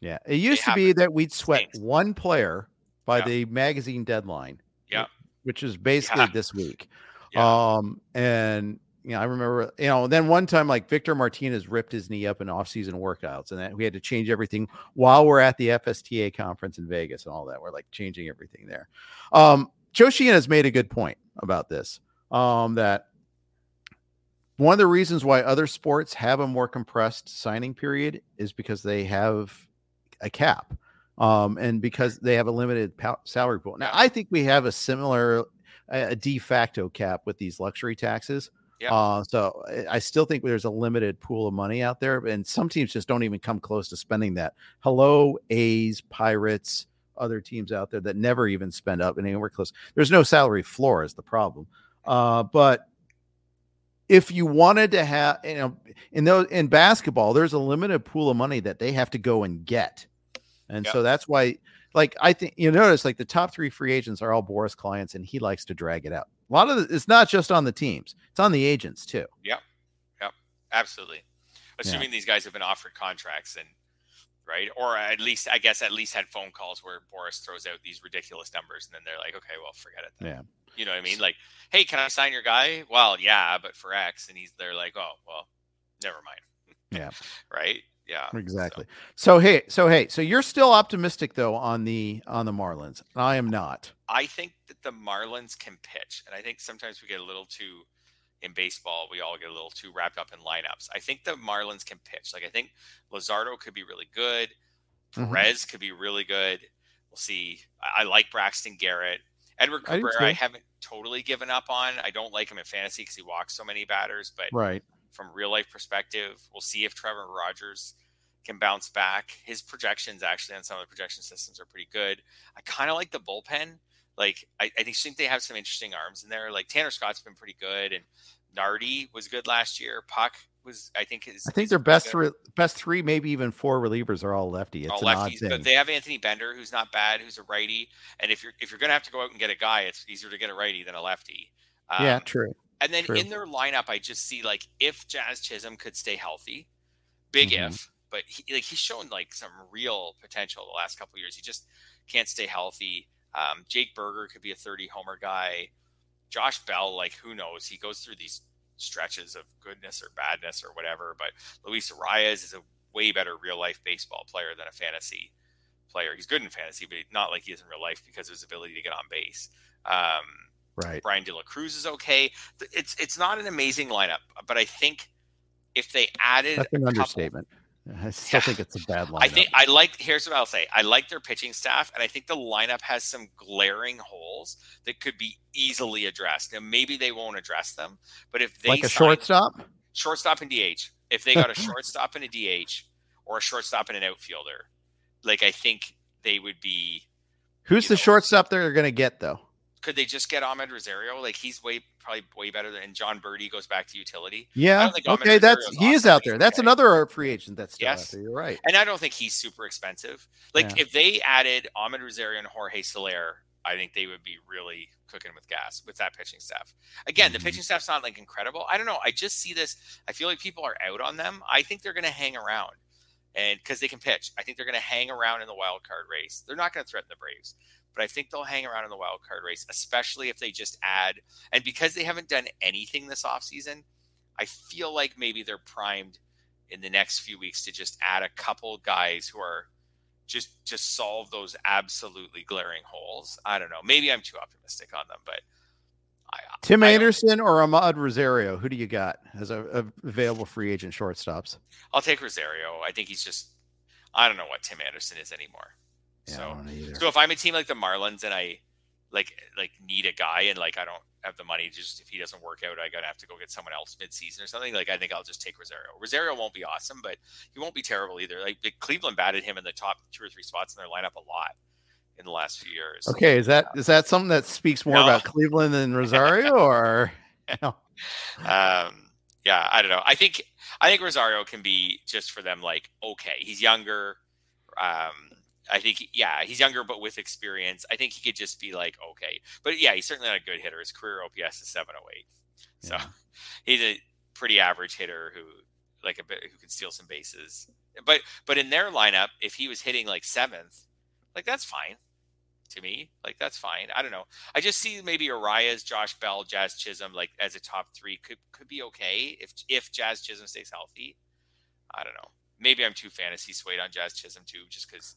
Speaker 1: Yeah, it used to be that we'd sweat one player by
Speaker 2: Yeah.
Speaker 1: the magazine deadline.
Speaker 2: Yeah.
Speaker 1: which is basically
Speaker 2: Yeah.
Speaker 1: this week.
Speaker 2: Yeah.
Speaker 1: Um, and you know, I remember, you know, then one time like Victor Martinez ripped his knee up in off-season workouts, and that we had to change everything while we're at the FSTA conference in Vegas and all that. We're like changing everything there. Um, Joe has made a good point about this. Um, that one of the reasons why other sports have a more compressed signing period is because they have a cap um, and because they have a limited pow- salary pool. Now, I think we have a similar, a de facto cap with these luxury taxes.
Speaker 2: Yeah.
Speaker 1: Uh, so I- I still think there's a limited pool of money out there, and some teams just don't even come close to spending that. Hello, A's, Pirates, other teams out there that never even spend up anywhere close. There's no salary floor is the problem. Uh, but if you wanted to have, you know, in those in basketball, there's a limited pool of money that they have to go and get, and
Speaker 2: Yep.
Speaker 1: so that's why, like, I think you notice like the top three free agents are all Boras clients, and he likes to drag it out. A lot of the, it's not just on the teams; it's on the agents too. Yeah. Yeah.
Speaker 2: Absolutely. Assuming these guys have been offered contracts and right, or at least I guess at least had phone calls where Boras throws out these ridiculous numbers, and then they're like, okay, well, forget it. Then.
Speaker 1: Yeah.
Speaker 2: You know what I mean? Like, hey, can I sign your guy? Well, yeah, but for X, and he's they're like, oh, well, never mind.
Speaker 1: Yeah.
Speaker 2: right. Yeah.
Speaker 1: Exactly. So hey, so hey, so you're still optimistic though on the on the Marlins. I am not.
Speaker 2: I think that the Marlins can pitch, and I think sometimes we get a little too in baseball. We all get a little too wrapped up in lineups. I think the Marlins can pitch. Like I think Luzardo could be really good.
Speaker 1: Mhm.
Speaker 2: Perez could be really good. We'll see. I, I like Braxton Garrett. Edward
Speaker 1: I
Speaker 2: Cabrera, I,
Speaker 1: too.
Speaker 2: haven't totally given up on. I don't like him in fantasy because he walks so many batters, but
Speaker 1: Right.
Speaker 2: from real life perspective, we'll see if Trevor Rogers can bounce back. His projections actually on some of the projection systems are pretty good. I kind of like the bullpen. Like I, I think they have some interesting arms in there. Like Tanner Scott's been pretty good, and Nardi was good last year. Puk was, I think, is
Speaker 1: I think their best three, best three, maybe even four relievers are all lefty. It's
Speaker 2: all
Speaker 1: an odd
Speaker 2: lefties,
Speaker 1: thing.
Speaker 2: but they have Anthony Bender, who's not bad, who's a righty. And if you're if you're gonna have to go out and get a guy, it's easier to get a righty than a lefty. Um,
Speaker 1: yeah, true.
Speaker 2: And then
Speaker 1: True.
Speaker 2: in their lineup, I just see like if Jazz Chisholm could stay healthy, big
Speaker 1: Mhm.
Speaker 2: if, but he, like he's shown like some real potential the last couple of years. He just can't stay healthy. Um, Jake Burger could be a 30 homer guy. Josh Bell, like who knows? He goes through these stretches of goodness or badness or whatever. But Luis Arraez is a way better real life baseball player than a fantasy player. He's good in fantasy, but not like he is in real life because of his ability to get on base. Um,
Speaker 1: Right.
Speaker 2: Bryan De La Cruz is okay. It's it's not an amazing lineup, but I think if they added
Speaker 1: That's an
Speaker 2: couple-
Speaker 1: understatement. I still
Speaker 2: Yeah.
Speaker 1: think it's a bad lineup.
Speaker 2: I think I like. Here's what I'll say. I like their pitching staff, and I think the lineup has some glaring holes that could be easily addressed. And maybe they won't address them, but if they
Speaker 1: like a
Speaker 2: sign-
Speaker 1: shortstop.
Speaker 2: shortstop and DH, if they got a shortstop and a DH, or a shortstop and an outfielder, like I think they would be.
Speaker 1: Who's the
Speaker 2: know.
Speaker 1: shortstop they're going to get though?
Speaker 2: Could they just get Amed Rosario? Like he's way probably way better than Jon Berti goes back to utility.
Speaker 1: Yeah. Okay, that's
Speaker 2: Rosario's
Speaker 1: he is out there. That's
Speaker 2: Okay.
Speaker 1: another free agent that's still
Speaker 2: Yes.
Speaker 1: out there. You're right.
Speaker 2: And I don't think he's super expensive. Like
Speaker 1: Yeah.
Speaker 2: if they added Amed Rosario and Jorge Soler, I think they would be really cooking with gas with that pitching staff. Again,
Speaker 1: Mhm.
Speaker 2: the pitching staff's not like incredible. I don't know. I just see this. I feel like people are out on them. I think they're going to hang around, and because they can pitch, I think they're going to hang around in the wild card race. They're not going to threaten the Braves, but I think they'll hang around in the wild card race, especially if they just add. And because they haven't done anything this offseason, I feel like maybe they're primed in the next few weeks to just add a couple guys who are just just solve those absolutely glaring holes. I don't know. Maybe I'm too optimistic on them, but I,
Speaker 1: Tim
Speaker 2: I
Speaker 1: Anderson or Amed Rosario? Who do you got as a, a available free agent shortstops?
Speaker 2: I'll take Rosario. I think he's just I don't know what Tim Anderson is anymore.
Speaker 1: Yeah,
Speaker 2: so
Speaker 1: don't know either.
Speaker 2: so if I'm a team like the Marlins and I like like need a guy and like I don't have the money just if he doesn't work out I gotta have to go get someone else mid-season or something like I think I'll just take Rosario. Rosario won't be awesome, but he won't be terrible either. Like the Cleveland batted him in the top two or three spots in their lineup a lot in the last few years.
Speaker 1: Okay, is that is that something that speaks more
Speaker 2: No.
Speaker 1: about Cleveland than Rosario, or no?
Speaker 2: um yeah i don't know i think i think rosario can be just for them like okay he's younger um i think yeah he's younger but with experience i think he could just be like okay but yeah he's certainly not a good hitter his career ops is 708 so he's a pretty average hitter who like a bit who can steal some bases but but in their lineup if he was hitting like seventh like that's fine to me like that's fine i don't know I just see maybe Arraez, Josh Bell, Jazz Chisholm like as a top three could could be okay if if Jazz Chisholm stays healthy. I don't know. Maybe I'm too fantasy swayed on Jazz Chisholm too, just because.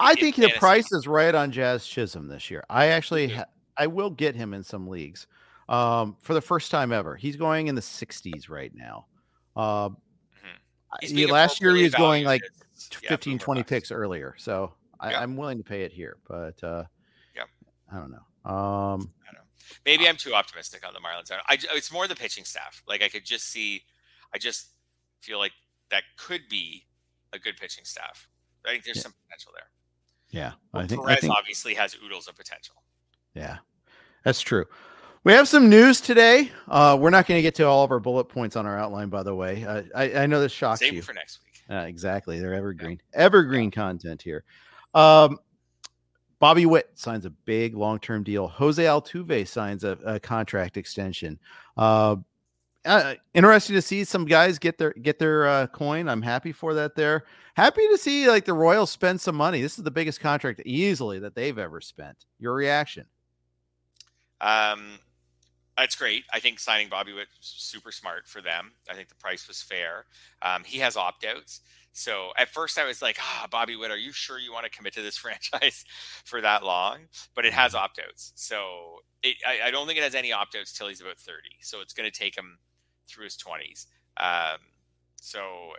Speaker 1: I think the price is right on Jazz Chisholm this year. I actually, ha- I will get him in some leagues um, for the first time ever. He's going in the 60s right now. Uh,
Speaker 2: He's
Speaker 1: he- last year he was going like
Speaker 2: as- yeah,
Speaker 1: 15,
Speaker 2: boomer
Speaker 1: 20
Speaker 2: bust.
Speaker 1: picks earlier. So I,
Speaker 2: Yeah.
Speaker 1: I'm willing to pay it here, but uh,
Speaker 2: Yeah.
Speaker 1: I don't know. Um,
Speaker 2: I don't know. Maybe I'm too optimistic on the Marlins. I, I- it's more the pitching staff. Like I could just see. I just feel like that could be a good pitching staff. I think there's
Speaker 1: Yeah.
Speaker 2: some potential there.
Speaker 1: yeah,
Speaker 2: Well,
Speaker 1: I think, I think
Speaker 2: obviously has oodles of potential.
Speaker 1: Yeah, that's true. We have some news today. Uh, we're not going to get to all of our bullet points on our outline, by the way. Uh, I, I know this shocks
Speaker 2: Save
Speaker 1: you.
Speaker 2: for next week.
Speaker 1: Uh, exactly. They're evergreen, evergreen content here. Um, Bobby Witt signs a big long term deal. Jose Altuve signs a, a contract extension. Uh, interesting to see some guys get their get their uh, coin. I'm happy for that. There, happy to see like the Royals spend some money. This is the biggest contract easily that they've ever spent. Your reaction?
Speaker 2: Um, that's great. I think signing Bobby Witt super smart for them. I think the price was fair. Um, he has opt outs. So at first I was like, ah, Bobby Witt, are you sure you want to commit to this franchise for that long? But it has opt outs. So it, I, I don't think it has any opt outs till he's about 30. So it's going to take him through his 20s. Um, so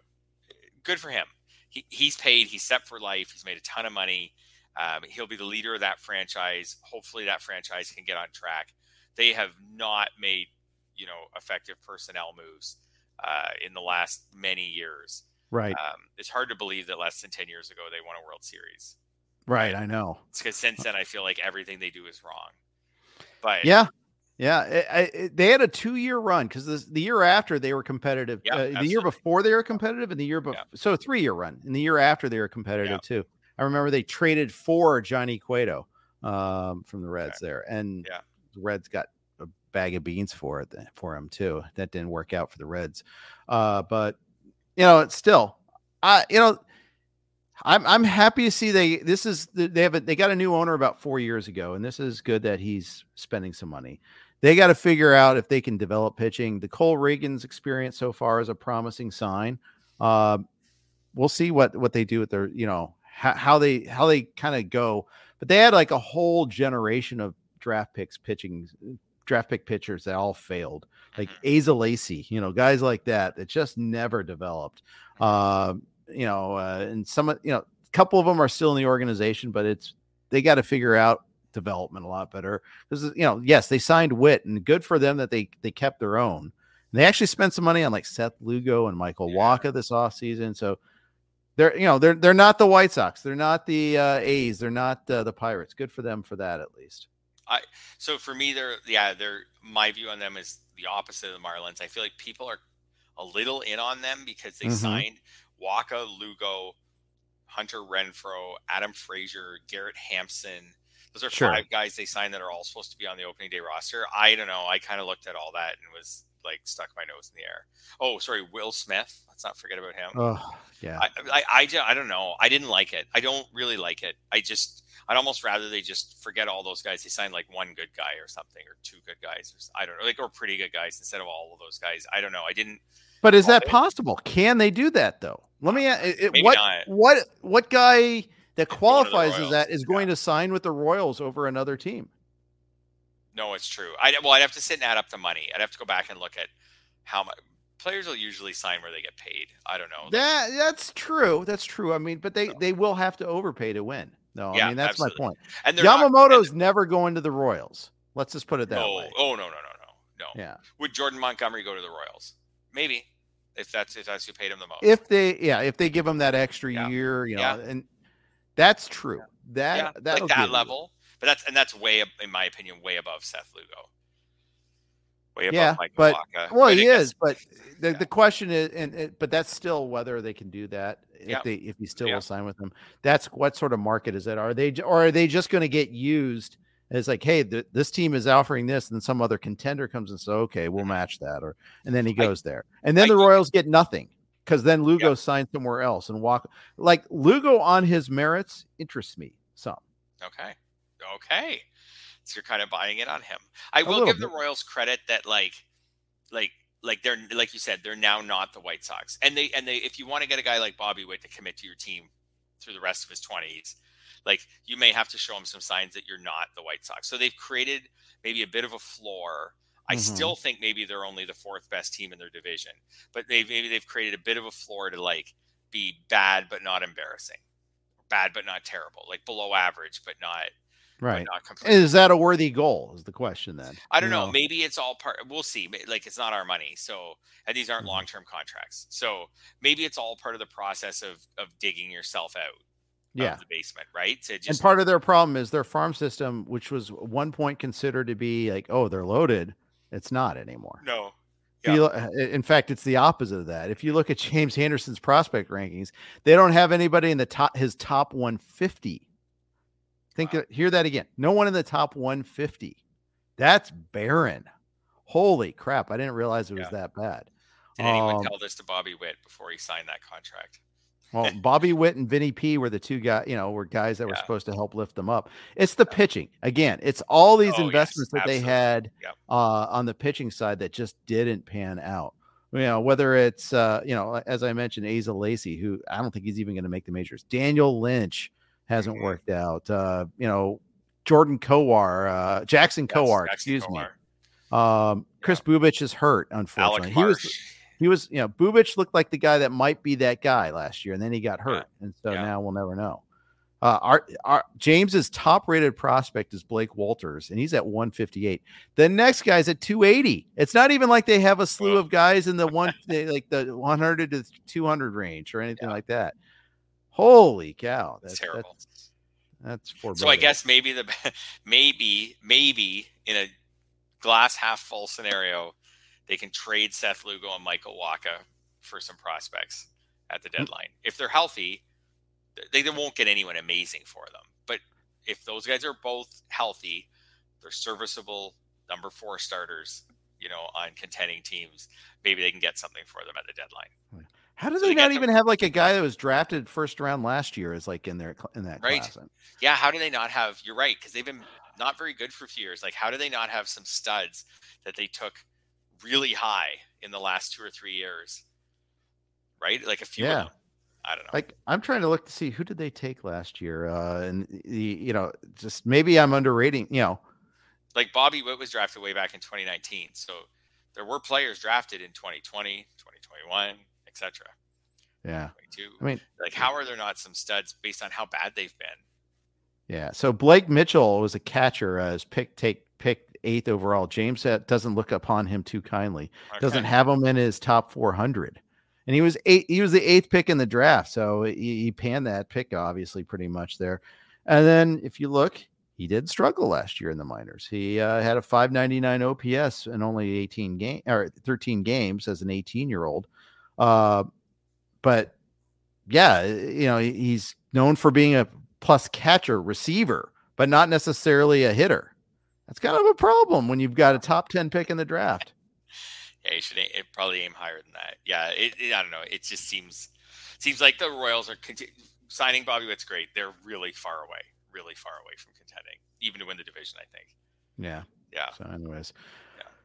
Speaker 2: good for him. He, he's paid, he's set for life, he's made a ton of money. Um, he'll be the leader of that franchise. Hopefully, that franchise can get on track. They have not made, you know, effective personnel moves uh, in the last many years.
Speaker 1: Right,
Speaker 2: Um, it's hard to believe that less than 10 years ago they won a World Series.
Speaker 1: right. I know.
Speaker 2: It's because since then I feel like everything they do is wrong. But
Speaker 1: Yeah, yeah. It, I- it- they had a two-year run because the year after they were competitive.
Speaker 2: Yeah,
Speaker 1: uh, the year before they were competitive, and the year before,
Speaker 2: Yeah.
Speaker 1: so three-year run. And the year after they were competitive
Speaker 2: Yeah.
Speaker 1: too. I remember they traded for Johnny Cueto um, from the Reds there, and
Speaker 2: Yeah.
Speaker 1: the Reds got a bag of beans for it for him too. That didn't work out for the Reds. Uh, but you know, it's still, I you know, I'm I'm happy to see they this is they have a, they got a new owner about four years ago, and this is good that he's spending some money. They got to figure out if they can develop pitching. The Cole Ragans experience so far is a promising sign. Uh, we'll see what what they do with their you know how, how they how they kind of go. But they had like a whole generation of draft picks pitching draft pick pitchers that all failed, like
Speaker 2: Mhm.
Speaker 1: Asa Lacey, you know, guys like that that just never developed. Uh, you know, uh, and some, you know, a couple of them are still in the organization, but it's they got to figure out development a lot better. Because you know, yes, they signed Witt, and good for them that they they kept their own. And they actually spent some money on like Seth Lugo and Michael
Speaker 2: Yeah.
Speaker 1: Wacha this offseason. So they're you know they're they're not the White Sox, they're not the uh, A's, they're not uh, the Pirates. Good for them for that at least.
Speaker 2: I so for me, they're yeah, they're my view on them is the opposite of the Marlins. I feel like people are a little in on them because they
Speaker 1: Mhm.
Speaker 2: signed Wacha, Lugo, Hunter Renfroe, Adam Frazier, Garrett Hampson. Those are
Speaker 1: Sure.
Speaker 2: five guys they signed that are all supposed to be on the opening day roster. I don't know. I kind of looked at all that and was like stuck my nose in the air. Oh, sorry, Will Smith. Let's not forget about him.
Speaker 1: Oh yeah,
Speaker 2: I, I, I, I don't know. I didn't like it. I don't really like it. I just, I'd almost rather they just forget all those guys. They signed like one good guy or something, or two good guys, or I don't know, like or pretty good guys instead of all of those guys. I don't know. I didn't.
Speaker 1: But is that
Speaker 2: it-
Speaker 1: possible? Can they do that though? Let me. a- uh, It,
Speaker 2: Maybe
Speaker 1: what
Speaker 2: not.
Speaker 1: what what guy that
Speaker 2: one of the
Speaker 1: qualifies as that is going to sign with the Royals over another team?
Speaker 2: No, it's true. I well, I'd have to sit and add up the money. I'd have to go back and look at how much players will usually sign where they get paid. I don't know.
Speaker 1: That that's true. That's true. I mean, but they they will have to overpay to win. No,
Speaker 2: Yeah,
Speaker 1: I mean that's
Speaker 2: absolutely.
Speaker 1: my point.
Speaker 2: and they're not- and
Speaker 1: Yamamoto's never going to the Royals. Let's just put it that
Speaker 2: no,
Speaker 1: way.
Speaker 2: oh no, no, no, no, no.
Speaker 1: Yeah.
Speaker 2: Would Jordan Montgomery go to the Royals? Maybe, if that's if that's who paid him the most.
Speaker 1: If they yeah, if they give him that extra
Speaker 2: Yeah.
Speaker 1: year, you know,
Speaker 2: Yeah.
Speaker 1: and that's true. That
Speaker 2: yeah,
Speaker 1: that'll
Speaker 2: like that level. But that's and that's way, in my opinion, way above Seth Lugo. Way above
Speaker 1: Yeah,
Speaker 2: Mike
Speaker 1: but-
Speaker 2: Wacha.
Speaker 1: Well,
Speaker 2: I
Speaker 1: he is, but the,
Speaker 2: yeah.
Speaker 1: the question is, and it, but that's still whether they can do that if
Speaker 2: Yeah.
Speaker 1: they if he still will sign with them. That's what sort of market is that? Are they or are they just going to get used as like, hey, th- this team is offering this, and then some other contender comes and says, okay, we'll match that, or and then he
Speaker 2: Mm-hmm. I-
Speaker 1: goes there, and then
Speaker 2: I-
Speaker 1: the Royals get nothing because then Lugo signs somewhere else and walk like Lugo on his merits interests me some.
Speaker 2: Okay. Okay. So you're kind of buying it on him. I will give the. Royals credit that like like like they're like you said, they're now not the White Sox. And they and they if you want to get a guy like Bobby Witt to commit to your team through the rest of his twenties, like you may have to show him some signs that you're not the White Sox. So they've created maybe a bit of a floor. I
Speaker 1: Mhm.
Speaker 2: still think maybe they're only the fourth best team in their division, but they've maybe they've created a bit of a floor to like be bad but not embarrassing, bad but not terrible, like below average but not
Speaker 1: Right.
Speaker 2: but not.
Speaker 1: Is that a worthy goal? Is the question then?
Speaker 2: I don't
Speaker 1: You
Speaker 2: know. Maybe it's all part. We'll see. Like it's not our money, so and these aren't
Speaker 1: Mhm.
Speaker 2: long term contracts. So maybe it's all part of the process of of digging yourself out
Speaker 1: Yeah.
Speaker 2: of the basement, right? To
Speaker 1: and part of their problem is their farm system, which was one point considered to be like, oh, they're loaded. It's not anymore.
Speaker 2: no.
Speaker 1: If you uh, in fact, it's the opposite of that. If you look at James Anderson's prospect rankings, they don't have anybody in the top his top 150. Think
Speaker 2: Wow.
Speaker 1: hear that again. No one in the top 150. That's barren. Holy crap! I didn't realize it was
Speaker 2: Yeah.
Speaker 1: that bad.
Speaker 2: Did anyone
Speaker 1: Um,
Speaker 2: tell this to Bobby Witt before he signed that contract?
Speaker 1: Well, Bobby Witt and Vinnie P were the two guys, you know, were guys that were supposed to help lift them up. It's the pitching. Again, it's all these
Speaker 2: Oh, yes,
Speaker 1: investments that they had
Speaker 2: Yep.
Speaker 1: uh, on the pitching side that just didn't pan out. You know, whether it's uh, you know, as I mentioned, Asa Lacey, who I don't think he's even going to make the majors. Daniel Lynch hasn't
Speaker 2: Mhm.
Speaker 1: worked out. Uh, you know, Jordan Kowar, uh, Jackson
Speaker 2: Yes,
Speaker 1: Kowar,
Speaker 2: Jackson
Speaker 1: excuse
Speaker 2: Kowar.
Speaker 1: me. Um, Kris Bubic is hurt, unfortunately. He was. He was, you know, Bubic looked like the guy that might be that guy last year, and then he got hurt, and so
Speaker 2: Yeah.
Speaker 1: now we'll never know. Uh, our, our James's top-rated prospect is Blake Wolters, and he's at 158. The next guy's at 280. It's not even like they have a slew of guys in the one, like the 100 to 200 range or anything
Speaker 2: Yeah.
Speaker 1: like that. Holy cow!
Speaker 2: It's terrible.
Speaker 1: That's, that's for
Speaker 2: So I guess maybe the maybe maybe in a glass half full scenario, they can trade Seth Lugo and Michael Wacha for some prospects at the hmm. deadline. If they're healthy, they, they won't get anyone amazing for them. But if those guys are both healthy, they're serviceable number four starters, you know, on contending teams, maybe they can get something for them at the deadline.
Speaker 1: How do they, so not even have like a guy that was drafted first round last year is like in there in that
Speaker 2: right?
Speaker 1: Class?
Speaker 2: Yeah. How do they not have? You're right because they've been not very good for a few years. Like, how do they not have some studs that they took really high in the last two or three years? Right, like a few. Yeah. I don't know.
Speaker 1: Like I'm trying to look to see who did they take last year, uh, and the you know just maybe I'm underrating. You know,
Speaker 2: like Bobby Witt was drafted way back in 2019, so there were players drafted in 2020, 2021 etc.
Speaker 1: Yeah.
Speaker 2: I mean, like, how are there not some studs based on how bad they've been?
Speaker 1: Yeah. So Blake Mitchell was a catcher as pick take eighth overall. James doesn't look upon him too kindly. Okay. Doesn't have him in his top 400. And he was eight. He was the eighth pick in the draft, so he, he panned that pick obviously pretty much there. And then if you look, he did struggle last year in the minors. He uh, had a 599 OPS in only 18 game or 13 games as an 18 year old. Uh, but yeah, you know, he's known for being a plus catcher, receiver, but not necessarily a hitter. That's kind of a problem when you've got a top 10 pick in the draft.
Speaker 2: Yeah, you should aim, probably aim higher than that. Yeah, it, it, I don't know. It just seems seems like the Royals are signing Bobby Witt's great. They're really far away, really far away from contending, even to win the division. I think.
Speaker 1: Yeah.
Speaker 2: Yeah.
Speaker 1: So, anyways,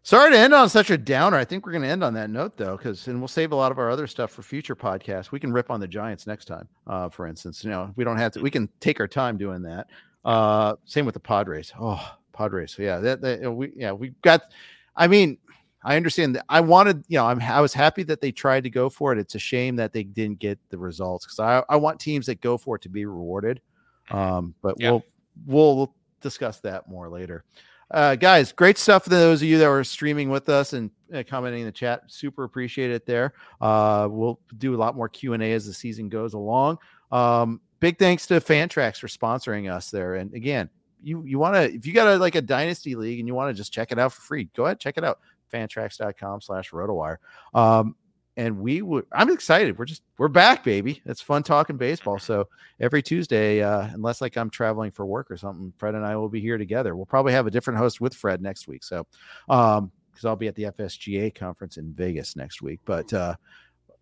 Speaker 1: Sorry to end on such a downer. I think we're going to end on that note, though, because and we'll save a lot of our other stuff for future podcasts. We can rip on the Giants next time, uh, for instance. You know, we don't have to. We can take our time doing that. Uh, same with the Padres. Oh, Padres. So yeah, that, that we yeah we got. I mean, I understand that. I wanted, you know, I'm I was happy that they tried to go for it. It's a shame that they didn't get the results because I I want teams that go for it to be rewarded. Mm-hmm. Um, but yeah. we'll we'll discuss that more later. Uh, guys, great stuff. For those of you that were streaming with us and uh, commenting in the chat, super appreciate it there. Uh, we'll do a lot more Q and A as the season goes along. Um, big thanks to Fantrax for sponsoring us there. And again, you you want to if you got a like a dynasty league and you want to just check it out for free, go ahead check it out. Fantrax.com slash rotowire. Um, and we would i'm excited we're just we're back baby it's fun talking baseball so every tuesday uh unless like i'm traveling for work or something fred and i will be here together we'll probably have a different host with fred next week so um because i'll be at the fsta conference in vegas next week but uh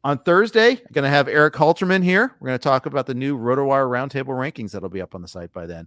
Speaker 1: on thursday i'm going to have erik halterman here we're going to talk about the new rotowire roundtable rankings that'll be up on the site by then